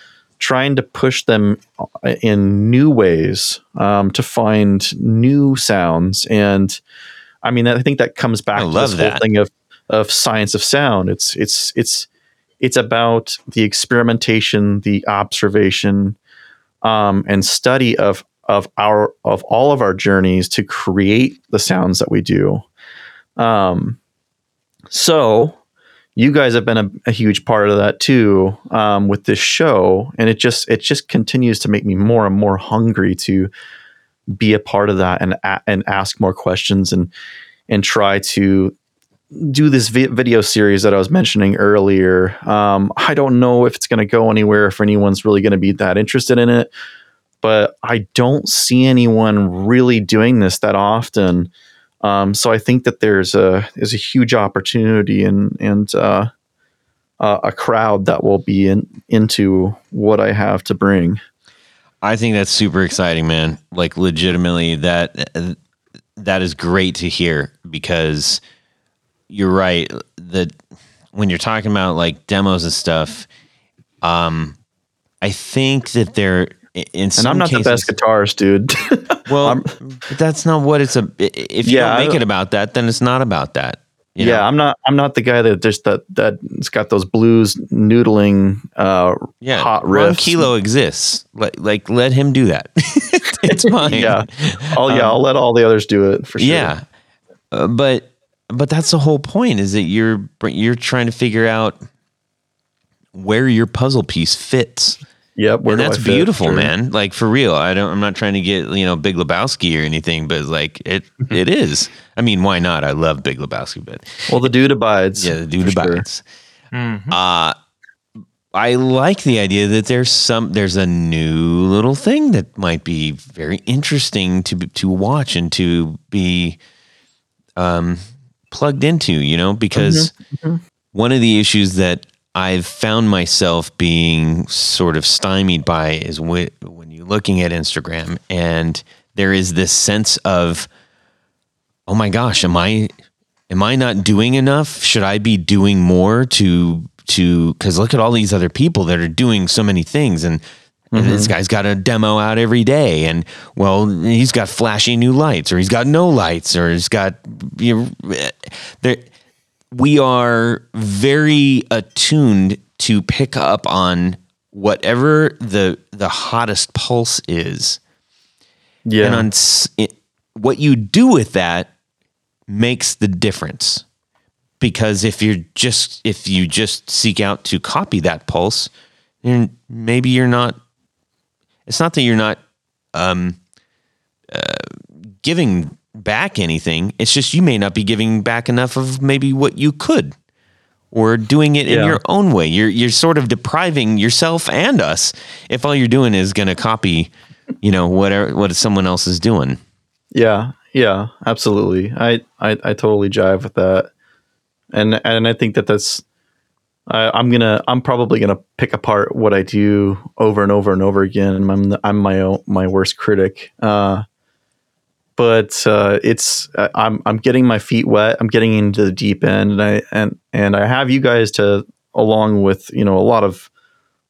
trying to push them uh, in new ways um, to find new sounds. And I mean, I think that comes back I to this whole thing of of science of sound. It's it's it's it's about the experimentation, the observation, um, and study of of our of all of our journeys to create the sounds that we do. Um, so you guys have been a, a huge part of that too um, with this show, and it just it just continues to make me more and more hungry to be a part of that and and ask more questions and and try to do this vi- video series that I was mentioning earlier. Um, I don't know if it's going to go anywhere, if anyone's really going to be that interested in it, but I don't see anyone really doing this that often. Um, so I think that there's a there's a huge opportunity and and uh, uh, a crowd that will be in, into what I have to bring. I think that's super exciting, man. Like legitimately that that is great to hear because you're right that when you're talking about like demos and stuff um I think that they're in And I'm not cases, the best guitarist, dude. Well, but that's not what it's a. If you Yeah, don't make it about that, then it's not about that. you yeah, know? I'm not. I'm not the guy that just that that's got those blues noodling, uh, yeah. hot Ron riffs. Kilo exists. Like, like let him do that. it's fine. Yeah. Oh yeah, I'll let all the others do it for sure. Yeah, Uh, but but that's the whole point is that you're you're trying to figure out where your puzzle piece fits. Yep. where and that's beautiful, Sure. man. Like for real. I don't. I'm not trying to get you know Big Lebowski or anything, but like it. it is. I mean, why not? I love Big Lebowski, but Well, the dude abides. yeah, the dude for sure. abides. Uh I like the idea that there's some there's a new little thing that might be very interesting to to watch and to be um plugged into, you know, because one of the issues that I've found myself being sort of stymied by is wh- when you're looking at Instagram and there is this sense of oh my gosh, am I am I not doing enough? Should I be doing more to to because look at all these other people that are doing so many things and, and this mm-hmm. guy's got a demo out every day and well he's got flashy new lights or he's got no lights or he's got you know eh, there we are very attuned to pick up on whatever the the hottest pulse is Yeah. and on it, what you do with that makes the difference because if you're just if you just seek out to copy that pulse then maybe you're not it's not that you're not um uh, giving back anything it's just you may not be giving back enough of maybe what you could or doing it in your own way you're you're sort of depriving yourself and us if all you're doing is going to copy you know whatever what someone else is doing Yeah, yeah, absolutely. I, I, I totally jive with that, and and I think that that's. I, I'm gonna. I'm probably gonna pick apart what I do over and over and over again. And I'm the, I'm my own, my worst critic. Uh, but uh, it's I- I'm I'm getting my feet wet. I'm getting into the deep end, and I and and I have you guys to along with you know a lot of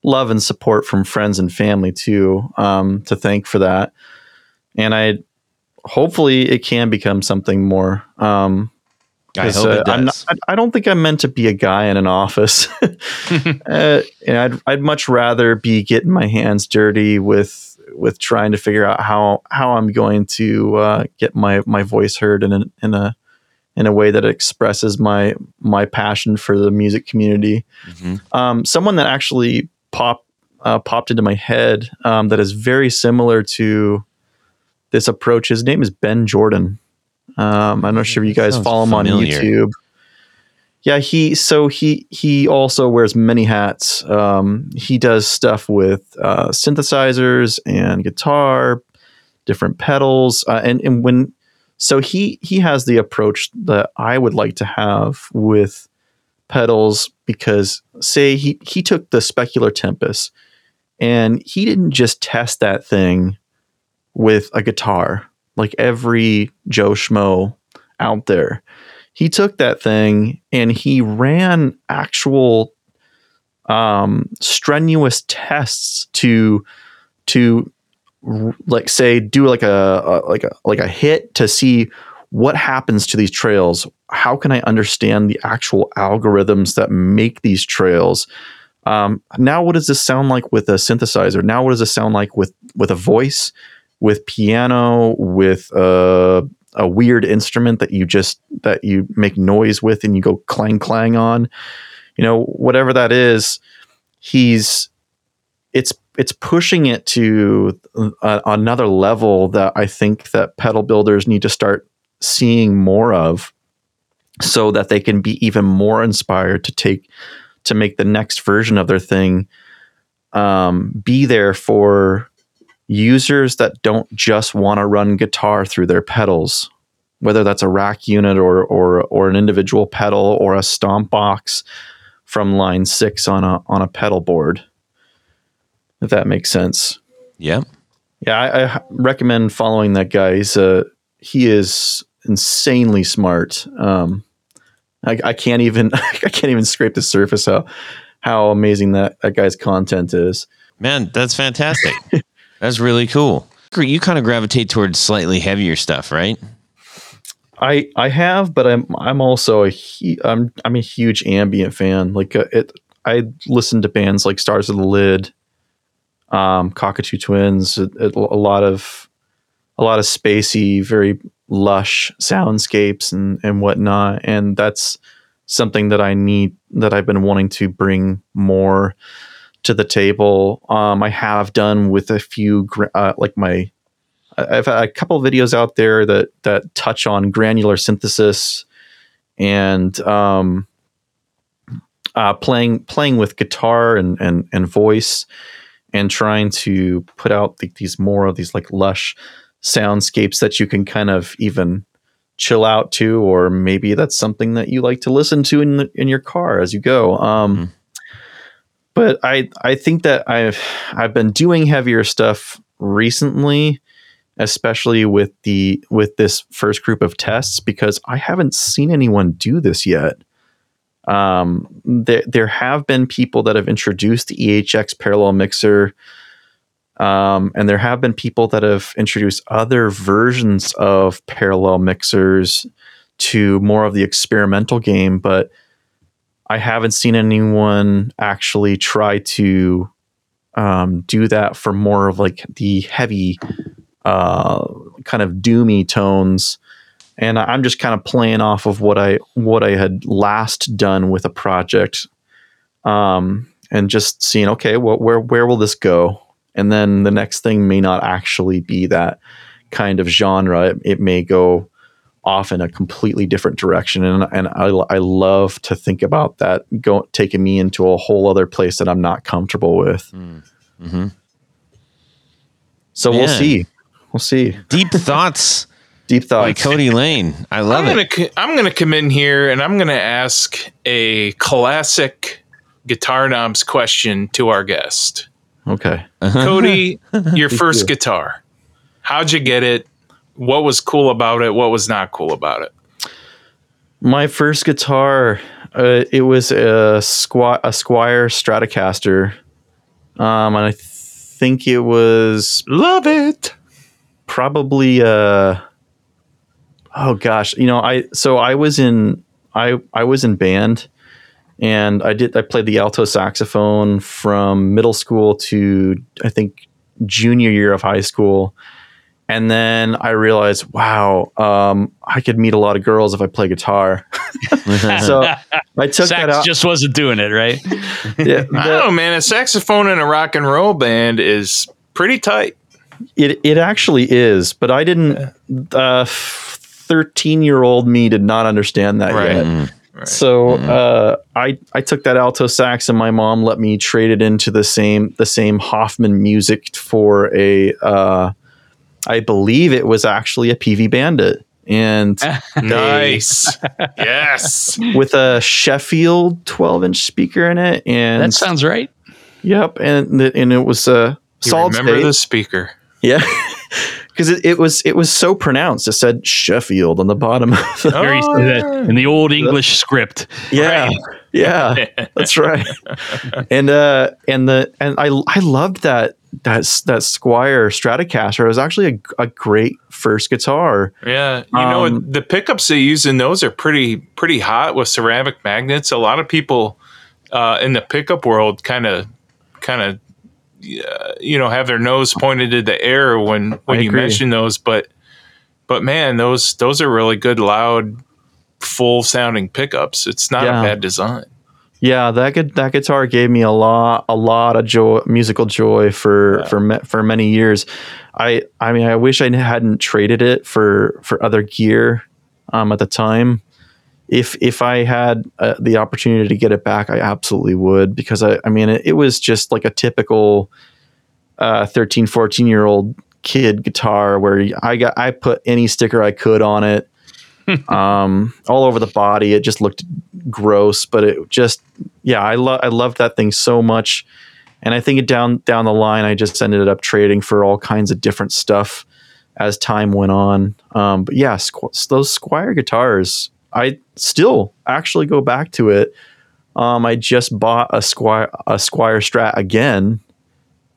love and support from friends and family too um, to thank for that. And I hopefully it can become something more. Um, i hope uh, it does I'm not, I I don't think I'm meant to be a guy in an office. uh, and I'd, I'd much rather be getting my hands dirty with with trying to figure out how how I'm going to uh, get my my voice heard in a, in a in a way that expresses my my passion for the music community. Mhm. Um, someone that actually popped uh, popped into my head um, that is very similar to this approach. His name is Ben Jordan. Um, I'm not sure if you guys follow him on. YouTube. Yeah, he so he he also wears many hats. Um, he does stuff with uh, synthesizers and guitar, different pedals, uh, and and when so he he has the approach that I would like to have with pedals because say he he took the specular tempest and he didn't just test that thing with a guitar like every Joe Schmo out there. He took that thing and he ran actual um, strenuous tests to to like say do like a, a like a like a hit to see what happens to these trails. How can I understand the actual algorithms that make these trails? Um, now, what does this sound like with a synthesizer? Now, what does this sound like with with a voice, with piano, with uh, a weird instrument that you just that you make noise with and you go clang clang on? You know, whatever that is, he's it's it's pushing it to a, another level that I think that pedal builders need to start seeing more of, so that they can be even more inspired to take to make the next version of their thing um, be there for users that don't just want to run guitar through their pedals, whether that's a rack unit or or or an individual pedal or a stomp box from line six on a on a pedal board. If that makes sense. Yeah. Yeah, I, I recommend following that guy. He's uh, he is insanely smart. Um, I, I can't even I can't even scrape the surface how how amazing that, that guy's content is. Man, that's fantastic. that's really cool. You kind of gravitate towards slightly heavier stuff, right? I I have, but I'm I'm also a hu- I'm I'm a huge ambient fan. Like uh, it, I listen to bands like Stars of the Lid, um, Cocteau Twins, a lot of a lot of spacey, very lush soundscapes and and whatnot, and that's something that I need that I've been wanting to bring more to the table. Um, I have done with a few uh, like my I've had a couple videos out there that that touch on granular synthesis and um, uh, playing playing with guitar and and and voice and trying to put out the, these more of these like lush soundscapes that you can kind of even chill out to or maybe that's something that you like to listen to in the, in your car as you go um, but I I think that I've I've been doing heavier stuff recently especially with the with this first group of tests because I haven't seen anyone do this yet. Um, there there have been people that have introduced the EHX parallel mixer, um, and there have been people that have introduced other versions of parallel mixers to more of the experimental game, but I haven't seen anyone actually try to um, do that for more of like the heavy uh, kind of doomy tones. And I'm just kind of playing off of what I what I had last done with a project, um, and just seeing okay, well, where where will this go? And then the next thing may not actually be that kind of genre. It, it may go off in a completely different direction, and and I, I love to think about that go taking me into a whole other place that I'm not comfortable with. Mm-hmm. So we'll see. We'll see. Deep thoughts Deep thoughts. by. Cody Lane. I love I'm it. gonna co- I'm gonna come in here and I'm gonna ask a classic guitar knobs question to our guest, Okay. Cody. your first guitar, how'd you get it? What was cool about it? What was not cool about it? My first guitar, uh, it was a squi- a Squier Stratocaster, um, and I think it was Love it. probably uh oh gosh, you know, I so I was in I I was in band, and I did I played the alto saxophone from middle school to I think junior year of high school. And then I realized, wow, um, I could meet a lot of girls if I play guitar. so I took that Sax out. just wasn't doing it, right? Yeah, I don't know, man. A saxophone in a rock and roll band is pretty tight. It it actually is, but I didn't. Uh, Thirteen year old me did not understand that Right. yet. So uh, I I took that alto sax, and my mom let me trade it into the same the same Hoffman music for a. Uh, I believe it was actually a Peavey Bandit, and Nice. yes. with a Sheffield twelve inch speaker in it, and That sounds right. yep, and the- and it was a You solid remember state. the speaker. Yeah. because it, it was it was so pronounced. It said Sheffield on the bottom. of the- Very Oh, in the old English script. yeah, yeah, that's right. And uh, and the and I I loved that that that Squier Stratocaster. Was actually a, a great first guitar. Yeah, you know Um, what? The pickups they use in those are pretty pretty hot with ceramic magnets. A lot of people uh, in the pickup world kind of kind of uh, you know have their nose pointed to the air when when I you agree. mention those, but but man, those those are really good, loud, full sounding pickups. It's not Yeah. a bad design. Yeah, that gu- that guitar gave me a lot a lot of joy, musical joy for for ma- for many years. I I mean, I wish I hadn't traded it for for other gear um, at the time. If if I had uh, the opportunity to get it back, I absolutely would because I I mean, it, it was just like a typical uh, 13, 14 year old kid guitar where I got I put any sticker I could on it. um, all over the body. It just looked gross, but it just yeah, I love I loved that thing so much. And I think it down down the line, I just ended up trading for all kinds of different stuff as time went on. Um, but yeah, Squ- those Squier guitars, I still actually go back to it. Um, I just bought a Squier a Squier Strat again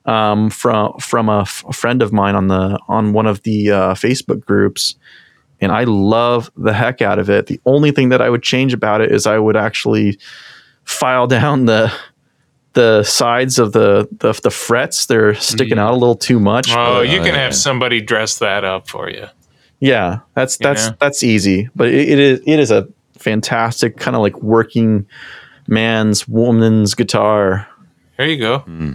um, from from a, f- a friend of mine on the on one of the uh, Facebook groups, and I love the heck out of it. The only thing that I would change about it is I would actually file down the the sides of the the, the frets. They're sticking out a little too much. Oh, but- you can yeah. have somebody dress that up for you. yeah, that's that's know? that's easy. But it, it is it is a fantastic kind of like working man's woman's guitar. There you go. Hmm.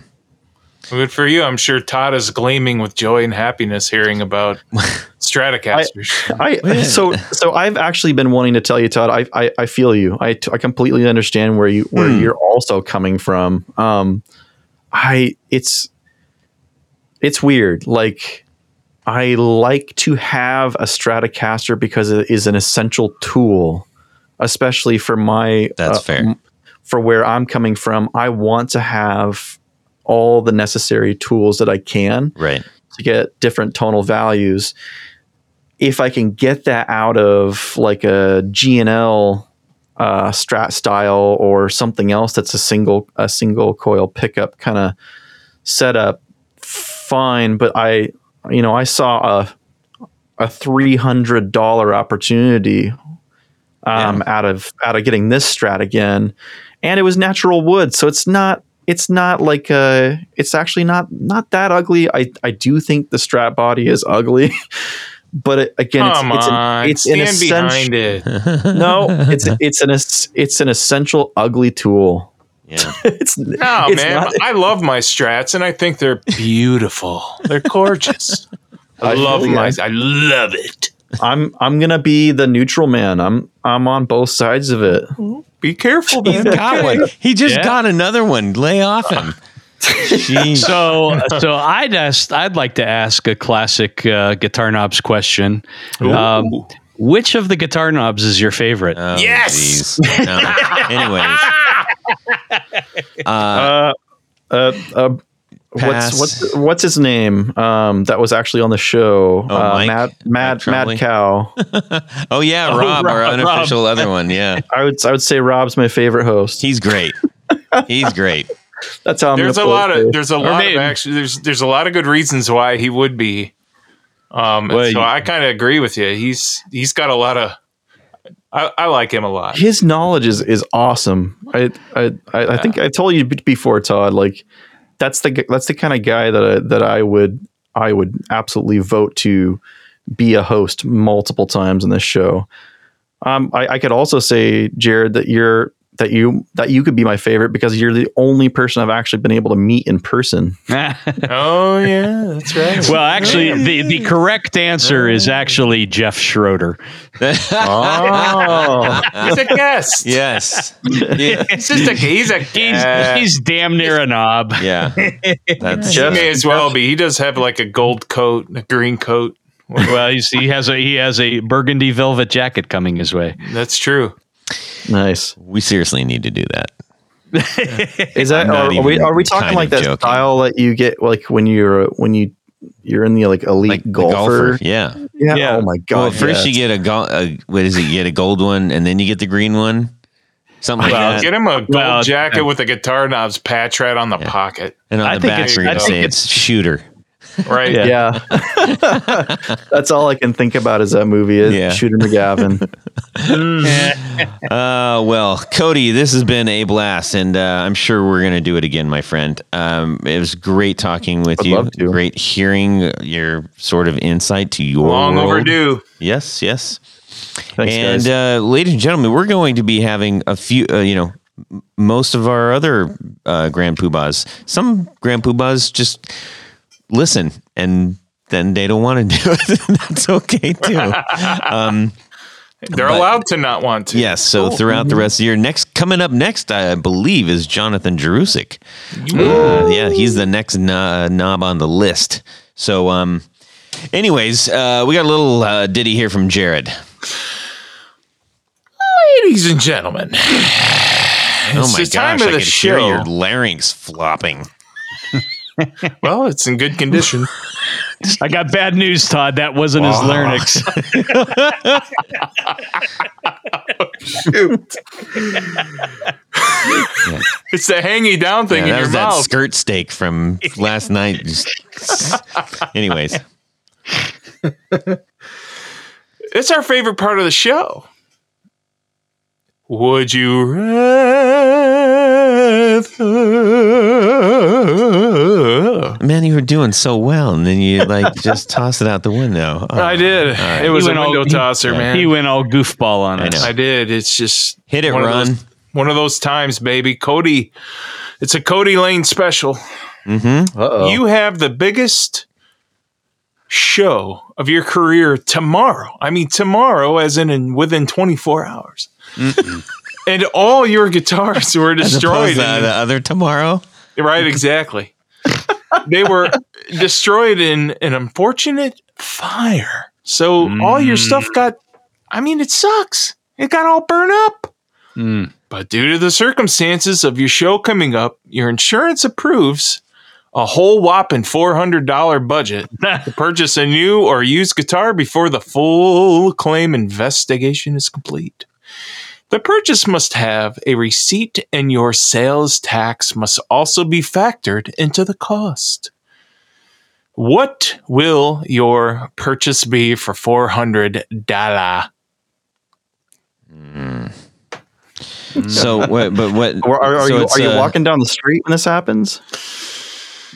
Good for you. I'm sure Todd is gleaming with joy and happiness hearing about Stratocasters. I so so I've actually been wanting to tell you, Todd. I I, I feel you. I, I completely understand where you where you're also coming from. Um, I it's it's weird. Like I like to have a Stratocaster because it is an essential tool, especially for my That's fair. m- For where I'm coming from, I want to have all the necessary tools that I can Right. to get different tonal values. If I can get that out of like a G&L uh, Strat style or something else that's a single a single coil pickup kind of setup, fine. But I, you know, I saw a a three hundred dollar opportunity um, out of out of getting this Strat again, and it was natural wood, so it's not it's not like uh it's actually not not that ugly. I I do think the Strat body is ugly, but again, it's it's on, an, it's an essential. it. No, it's it's an it's an essential ugly tool. Yeah. it's No, it's man, not- I love my Strats, and I think they're beautiful. They're gorgeous. I I love feel my. ya. I love it. I'm I'm gonna be the neutral man. I'm I'm on both sides of it. Be careful, He's man. got one. He just Yeah. got another one. Lay off him. Jeez. So, so I'd ask, I'd like to ask a classic uh, guitar knobs question. Um, which of the guitar knobs is your favorite? Oh, Yes! No. Anyways. Uh, Uh, uh, uh, Pass. what's what's what's his name? Um, that was actually on the show. Oh, uh, Mike? Mad Mike Mad Mad Cow. oh yeah, Rob, our Rob, unofficial other one. Yeah, I would I would say Rob's my favorite host. he's great. He's great. That's how I'm. there's a lot it. of there's a lot maybe- of actually there's there's a lot of good reasons why he would be. Um, Well, so I kind of agree with you. He's he's got a lot of. I, I like him a lot. his knowledge is is awesome. I I I, I think I told you before, Todd. Like that's the that's the kind of guy that I, that I would I would absolutely vote to be a host multiple times in this show. Um, I, I could also say, Jared, that you're that you that you could be my favorite because you're the only person I've actually been able to meet in person. Oh yeah, that's right. well, actually, the, the correct answer is actually Jeff Schroeder. Oh, he's a guest. yes. Yeah. He's just a he's a He's, guest. he's damn near a knob. Yeah. That's He Jeff- may as well be. He does have like a gold coat, a green coat. Well, he's, he has a he has a burgundy velvet jacket coming his way. That's true. Nice. we seriously need to do that. Is that I'm not are, are we are we talking like that joking. style that you get like when you're when you you're in the like elite like the golfer. Yeah. Yeah. Yeah. Oh my god. well, first yeah. you get a, go- a what is it? You get a gold one, and then you get the green one. Something like Well, that. get him a gold Well, jacket with a guitar knobs patch right on the pocket. and on I the think back, it's- you're I gonna think say it's shooter. Right. Yeah. Yeah. That's all I can think about is that movie is Yeah. Shooter McGavin. Uh, well, Cody, this has been a blast, and uh, I'm sure we're going to do it again, my friend. Um, it was great talking with I'd you. love to. Great hearing your sort of insight to your Long world. overdue. Yes, yes. Thanks, and guys. uh, ladies and gentlemen, we're going to be having a few, uh, you know, most of our other uh, Grand Poobahs. Some Grand Poobahs just listen and then they don't want to do it. That's okay too. Um, They're But- allowed to not want to. Yes. So throughout the rest of the year, next coming up next, I believe, is Jonathan Jerusik. Uh, yeah, he's the next no- knob on the list. So, um, anyways, uh, we got a little uh, ditty here from Jared. Ladies and gentlemen. oh my the time gosh, of I the could hear your larynx flopping. Well, it's in good condition. I got bad news, Todd. That wasn't his larynx. Shoot. It's the hangy down thing Yeah, in that your was that mouth. skirt steak from last night. Just- anyways, It's our favorite part of the show. Would you rather? man, you were doing so well, and then you like just toss it out the window. Oh, I did. right. It was He a went all- window he- tosser, man. he went all goofball on I us. know. I did. It's just Hit it, one of run. those- one of those times, baby. Cody, it's a Cody Lane special. Mm-hmm. Uh-oh. You have the biggest show of your career tomorrow. I mean, tomorrow, as in, in within 24 hours. and all your guitars were destroyed. uh, in- the other tomorrow. right, exactly. they were destroyed in an unfortunate fire. So all your stuff got, I mean, it sucks. It got all burned up. Mm. But due to the circumstances of your show coming up, your insurance approves a whole whopping $400 budget to purchase a new or used guitar before the full claim investigation is complete. The purchase must have a receipt, and your sales tax must also be factored into the cost. What will your purchase be for $400? So, what, but what? Or are, are so you are you uh, walking down the street when this happens?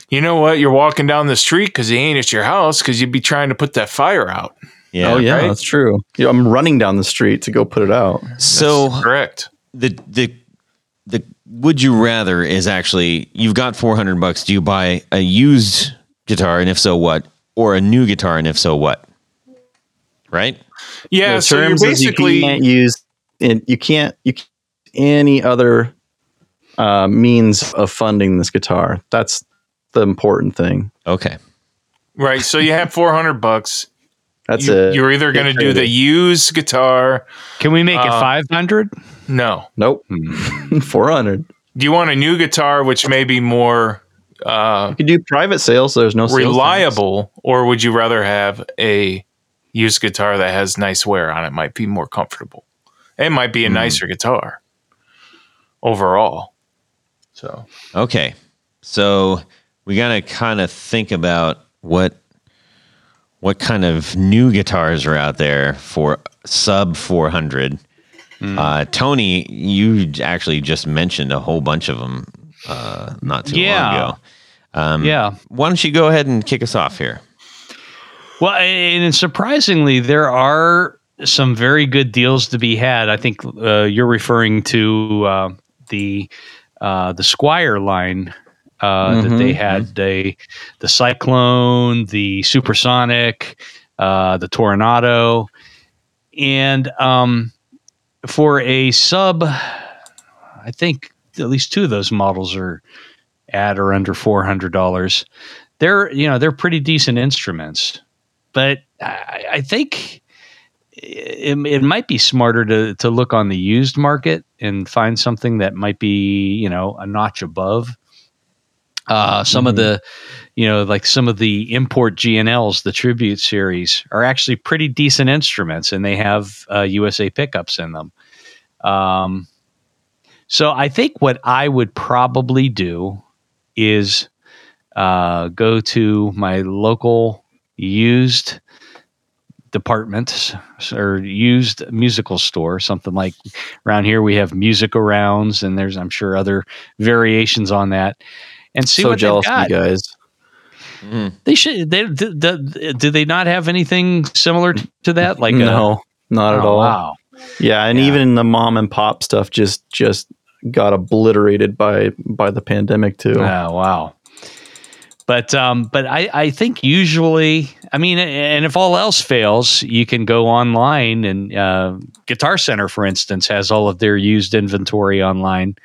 You know what? You're walking down the street because he ain't at your house because you'd be trying to put that fire out. Yeah. oh yeah, right? that's true. Yeah, I'm running down the street to go put it out. So Correct. the the the would you rather is actually you've got four hundred bucks. Do you buy a used guitar, and if so, what? Or a new guitar, and if so, what? Right. Yeah. the so you're terms basically you can't use and you can't you can't, any other uh, means of funding this guitar. That's the important thing. Okay. right. So you have 400 bucks. That's you, it. You're either going to do the used guitar. Can we make it Uh, 500? No. Nope. Four hundred. Do you want a new guitar, which may be more uh, You could do private sales. So there's no sales tax. reliable, or would you rather have a used guitar that has nice wear on it? Might be more comfortable. It might be a nicer guitar overall. So Okay. So we got to kind of think about what what kind of new guitars are out there for sub 400. Uh, Tony, you actually just mentioned a whole bunch of them uh, not too Yeah. long ago. Um, Yeah. Why don't you go ahead and kick us off here? Well, and surprisingly, there are some very good deals to be had. I think uh, you're referring to uh, the uh, the Squier line uh, that they had. A the Cyclone, the Supersonic, uh, the Tornado, and um, for a sub, I think at least two of those models are at or under four hundred dollars. They're you know they're pretty decent instruments but I, I think it, it might be smarter to to look on the used market and find something that might be you know a notch above Uh, some of the, you know, like some of the import G&Ls, the Tribute series, are actually pretty decent instruments, and they have uh, USA pickups in them. Um, so I think what I would probably do is uh, go to my local used department or used musical store, something like around here we have music arounds and there's I'm sure other variations on that, and see so what jealous they've of got. you guys. They should. They, do, do, do they not have anything similar to that? Like a- no, not at oh, all. Wow. Yeah, and Yeah. even the mom and pop stuff just just got obliterated by by the pandemic too. Oh, wow. But um, but I, I think usually, I mean, and if all else fails, you can go online and uh, Guitar Center, for instance, has all of their used inventory online,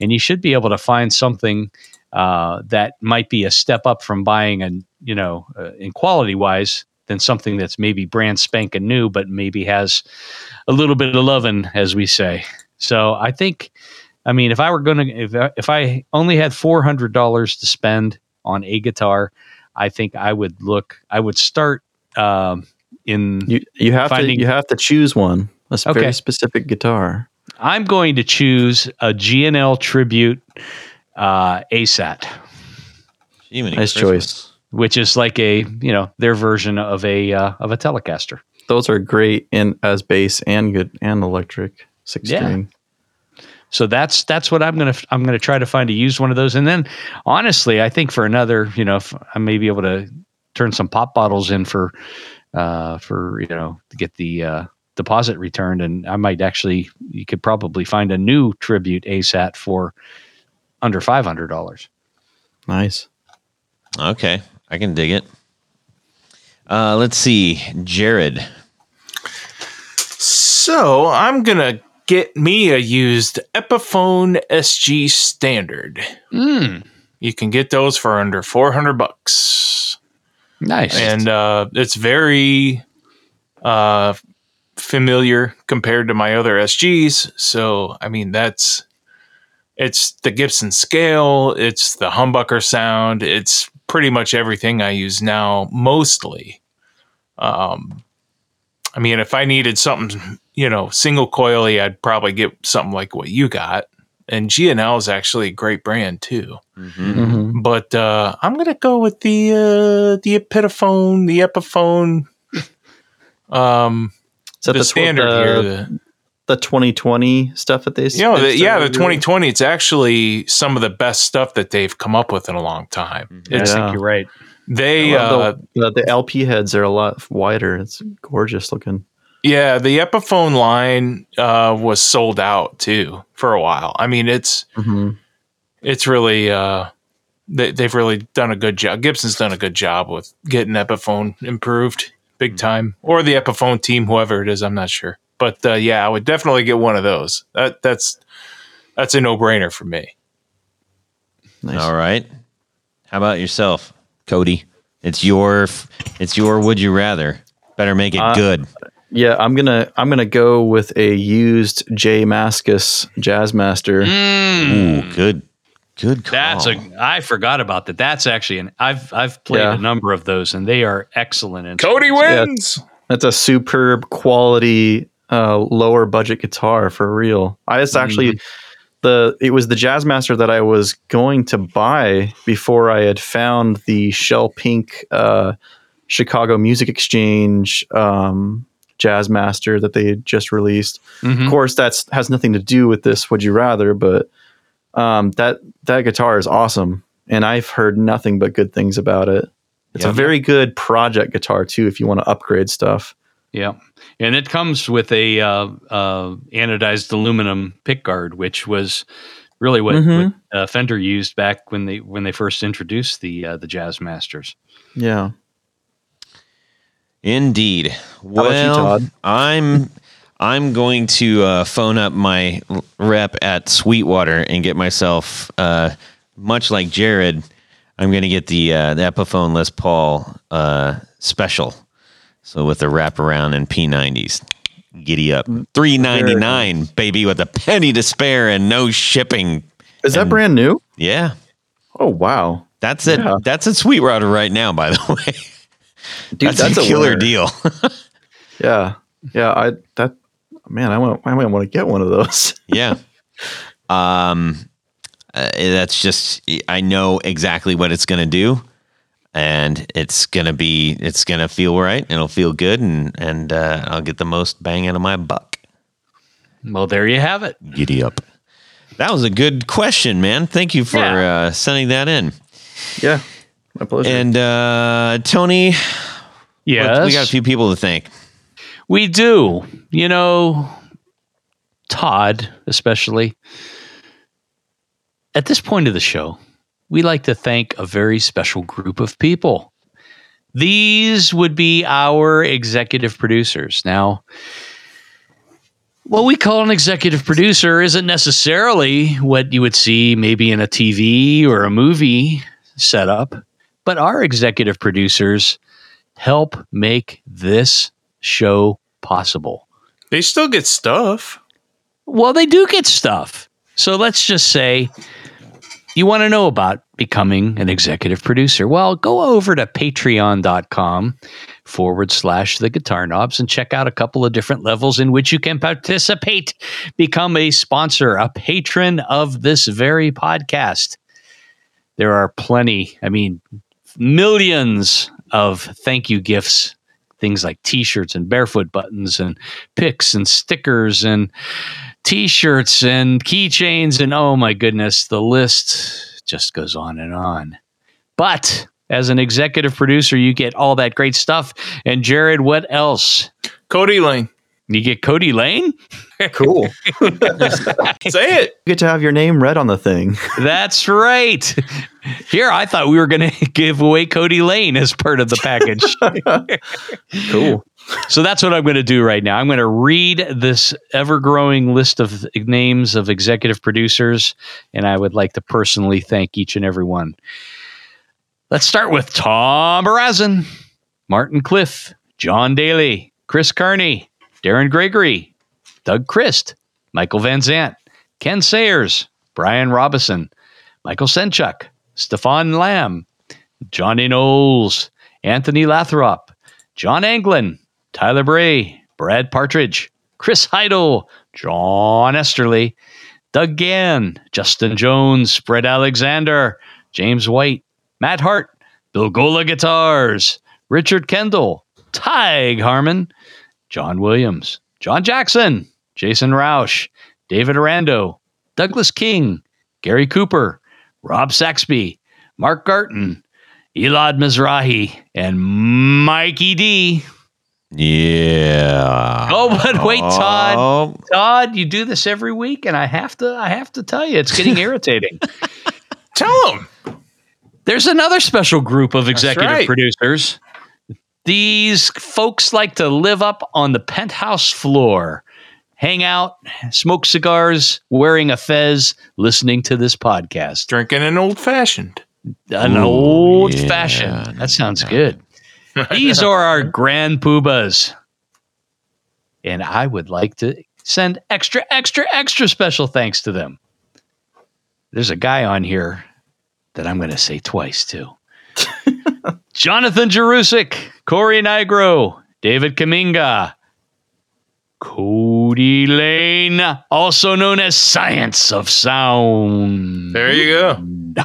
and you should be able to find something uh, that might be a step up from buying a you know uh, in quality wise than something that's maybe brand spanking new, but maybe has a little bit of loving, as we say. So I think, I mean, if I were going to, if I, if I only had four hundred dollars to spend on a guitar, I think I would look. I would start um, in. You you have Finding- to you have to choose one. A Okay. very specific guitar. I'm going to choose a G&L Tribute uh, ASAT, Jiminy Nice Christmas. choice. which is like a you know their version of a uh, of a Telecaster. Those are great in as bass and good and electric six Yeah. string. So that's that's what I'm gonna I'm gonna try to find to use one of those, and then honestly, I think for another, you know, if I may be able to turn some pop bottles in for uh, for you know to get the uh, deposit returned, and I might actually you could probably find a new tribute ASAT for under five hundred dollars. Nice. Okay, I can dig it. Uh, let's see, Jared. So I'm gonna get me a used Epiphone SG Standard. Mm, You can get those for under 400 bucks, nice. and uh, it's very uh, familiar compared to my other SGs. So I mean, that's it's the Gibson scale, it's the humbucker sound, it's pretty much everything I use now, mostly. Um, I mean, if I needed something, you know, single coily, I'd probably get something like what you got. And G&L is actually a great brand too. hmm But uh, I'm gonna go with the uh, the Epiphone, the Epiphone. Um, Is that the, the, tw- standard the, here. The, the 2020 stuff that they you know, the, yeah, the 2020. It's actually some of the best stuff that they've come up with in a long time. I It's Yeah. think you're right. they, I uh, the, the, the LP heads are a lot wider. It's gorgeous looking. yeah, the Epiphone line uh, was sold out too for a while. I mean, it's hmm it's really uh, they, they've really done a good job. Gibson's done a good job with getting Epiphone improved big time, or the Epiphone team, whoever it is. I'm not sure, but uh, yeah, I would definitely get one of those. That that's that's a no brainer for me. Nice. All right. How about yourself, Cody? It's your it's your would you rather. Better make it Uh, good. Yeah, I'm gonna I'm gonna go with a used J Mascis Jazzmaster. Mm, Ooh, good good call. that's a. I forgot about that. That's actually an. I've I've played Yeah. a number of those, and they are excellent. In Cody wins. That's a superb quality uh, lower budget guitar for real. I just actually the it was the Jazzmaster that I was going to buy before I had found the shell pink uh, Chicago Music Exchange um, Jazzmaster that they had just released. Mhm. Of course, that's has nothing to do with this. Would you rather? But um, that that guitar is awesome, and I've heard nothing but good things about it. It's Yeah. a very good project guitar too. If you want to upgrade stuff, Yeah, and it comes with a uh, uh, anodized aluminum pickguard, which was really what, Mhm. what uh, Fender used back when they when they first introduced the uh, the Jazz Masters. yeah. Indeed. about you, Well, Todd? I'm I'm going to uh, phone up my rep at Sweetwater and get myself, uh, much like Jared, I'm going to get the uh, the Epiphone Les Paul uh, special. So with the wraparound and P90s, giddy up, three ninety nine, baby, with a penny to spare and no shipping. Is that brand new? Yeah, Oh wow, That's it. Yeah. That's Sweetwater right now, by the way. dude, that's, a killer winner. deal. Yeah, yeah. I that man, I want. I might want to get one of those. yeah. Um, uh, that's just I know exactly what it's going to do, and it's going to be it's going to feel right. and It'll feel good, and and uh, I'll get the most bang out of my buck. Well, there you have it. Giddy up. That was a good question, man. Thank you for Yeah. uh, sending that in. yeah, my pleasure. And uh, Tony, Yes. we got a few people to thank. We do. You know, Todd, especially. At this point of the show, we like to thank a very special group of people. These would be our executive producers. Now, what we call an executive producer isn't necessarily what you would see maybe in a TV or a movie setup, but our executive producers help make this show possible. They still get stuff. Well, they do get stuff. So let's just say you want to know about becoming an executive producer. Well, go over to patreon.com forward slash the guitar knobs and check out a couple of different levels in which you can participate. Become a sponsor, a patron of this very podcast. There are plenty, I mean, millions of thank you gifts, things like t shirts and barefoot buttons and picks and stickers and t shirts and keychains. And oh my goodness, the list just goes on and on. But as an executive producer, you get all that great stuff. And Jared, what else? Cody Lane. You get Cody Lane? cool. Say it. You get to have your name read on the thing. That's right. Here, I thought we were going to give away Cody Lane as part of the package. Cool. So that's what I'm going to do right now. I'm going to read this ever growing list of names of executive producers, and I would like to personally thank each and every one. Let's start with Tom Barazin, Martin Cliff, John Daly, Chris Carney, Darren Gregory, Doug Christ, Michael Van Zant, Ken Sayers, Brian Robison, Michael Senchuk, Stefan Lamb, Johnny Knowles, Anthony Lathrop, John Anglin, Tyler Bray, Brad Partridge, Chris Heidel, John Esterly, Doug Gann, Justin Jones, Brett Alexander, James White, Matt Hart, Bill Gola Guitars, Richard Kendall, Tig Harmon, John Williams, John Jackson, Jason Roush, David Arando, Douglas King, Gary Cooper, Rob Saxby, Mark Garton, Elad Mizrahi, and Mikey D. Yeah. Oh, but wait, Todd. Oh, Todd, you do this every week, and I have to I have to tell you, it's getting irritating. Tell them. There's another special group of executive right. producers. These folks like to live up on the penthouse floor, hang out, smoke cigars, wearing a fez, listening to this podcast. Drinking an old fashioned. An Ooh, old yeah. fashioned. That sounds good. These are our grand poobahs. And I would like to send extra, extra, extra special thanks to them. There's a guy on here that I'm going to say twice too. Jonathan Jerusik, Corey Nigro, David Kaminga, Cody Lane, also known as Science of Sound. There you go.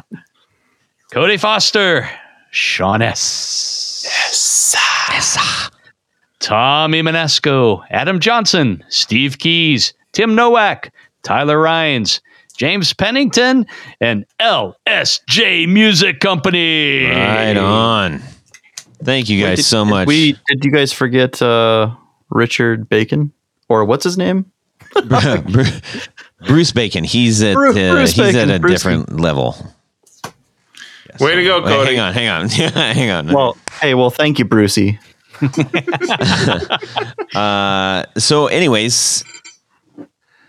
Cody Foster, Sean S. Yes. yes. Tommy Manesco, Adam Johnson, Steve Keys, Tim Nowak, Tyler Ryans, James Pennington, and LSJ Music Company. right on. Thank you guys Did- so did much. We did you guys forget uh, Richard Bacon or what's his name? Bruce Bacon. He's at Bruce- uh, Bruce he's at a Bruce different level. Way to go, Wait, Cody. hang on, hang on, hang on. Well, hey, well, thank you, Brucey. Uh, so, anyways,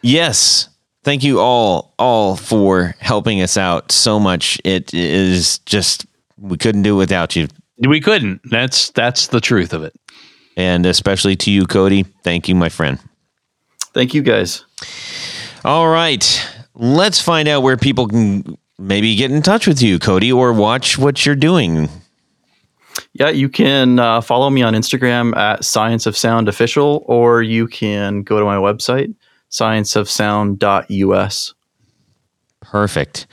yes, thank you all, all for helping us out so much. It is just we couldn't do it without you, We couldn't. That's that's the truth of it. and especially to you, Cody. Thank you, my friend. Thank you guys. All right, let's find out where people can maybe get in touch with you, Cody, or watch what you're doing. Yeah, you can uh, follow me on Instagram at Science of Sound Official, or you can go to my website, scienceofsound.us. Perfect.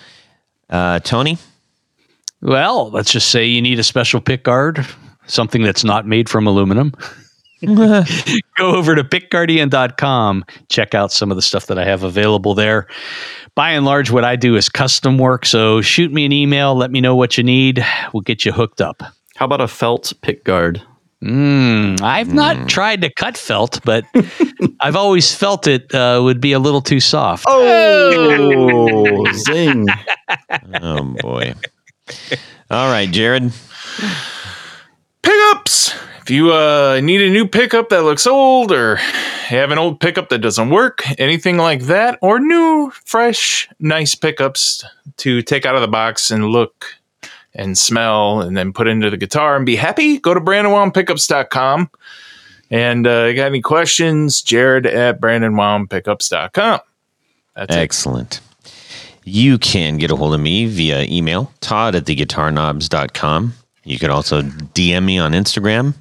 Uh, Tony? Well, let's just say you need a special pick guard, something that's not made from aluminum. Go over to pickguardian.com, check out some of the stuff that I have available there. By and large, what I do is custom work. So shoot me an email, let me know what you need. We'll get you hooked up. How about a felt pick guard? Mm, I've not tried to cut felt, but I've always felt it uh, would be a little too soft. Oh, zing. Oh, boy. All right, Jared. Pickups. If you uh, need a new pickup that looks old, or have an old pickup that doesn't work, anything like that, or new, fresh, nice pickups to take out of the box and look and smell and then put into the guitar and be happy, go to BrandonWoundPickups.com. And uh, got any questions? Jared at BrandonWoundPickups.com. That's it. Excellent. You can get a hold of me via email, todd at theguitarknobs.com. You can also DM me on Instagram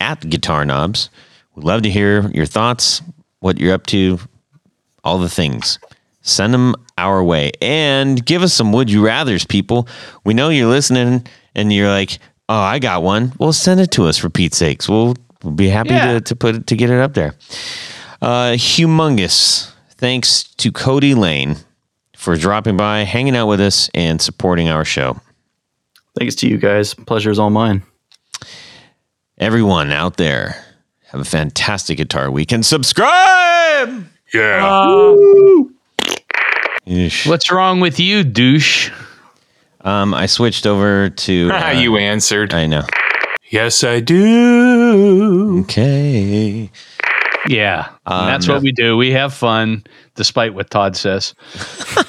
at Guitar Knobs. We'd love to hear your thoughts, what you're up to, all the things. Send them our way and give us some would you rathers, people. We know you're listening and you're like, oh, I got one. Well, send it to us for Pete's sakes. We'll, we'll be happy Yeah. to, to put it, to get it up there. Uh, humongous thanks to Cody Lane for dropping by, hanging out with us, and supporting our show. Thanks to you guys. Pleasure is all mine. Everyone out there, have a fantastic guitar week and subscribe. Yeah. Yeesh. What's wrong with you, douche? Um, I switched over to. uh, you answered. I know. yes, I do. Okay. Yeah, Um, that's what we do. We have fun, despite what Todd says.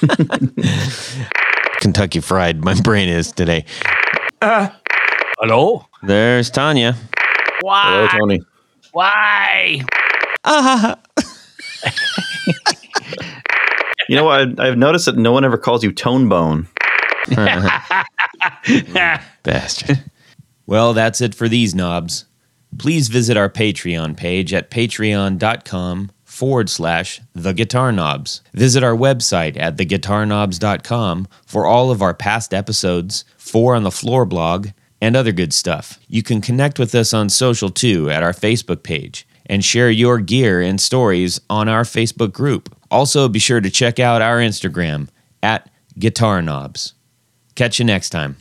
Kentucky Fried. My brain is today. Hello? There's Tanya. Why? Hello, Tony. Why? You know what? I've, noticed that no one ever calls you Tone Bone. Bastard. Well, that's it for these knobs. Please visit our Patreon page at patreon.com forward slash the guitar knobs. Visit our website at theguitarknobs.com for all of our past episodes, four on the floor blog, and other good stuff. You can connect with us on social too at our Facebook page and share your gear and stories on our Facebook group. Also, be sure to check out our Instagram at guitar knobs. Catch you next time.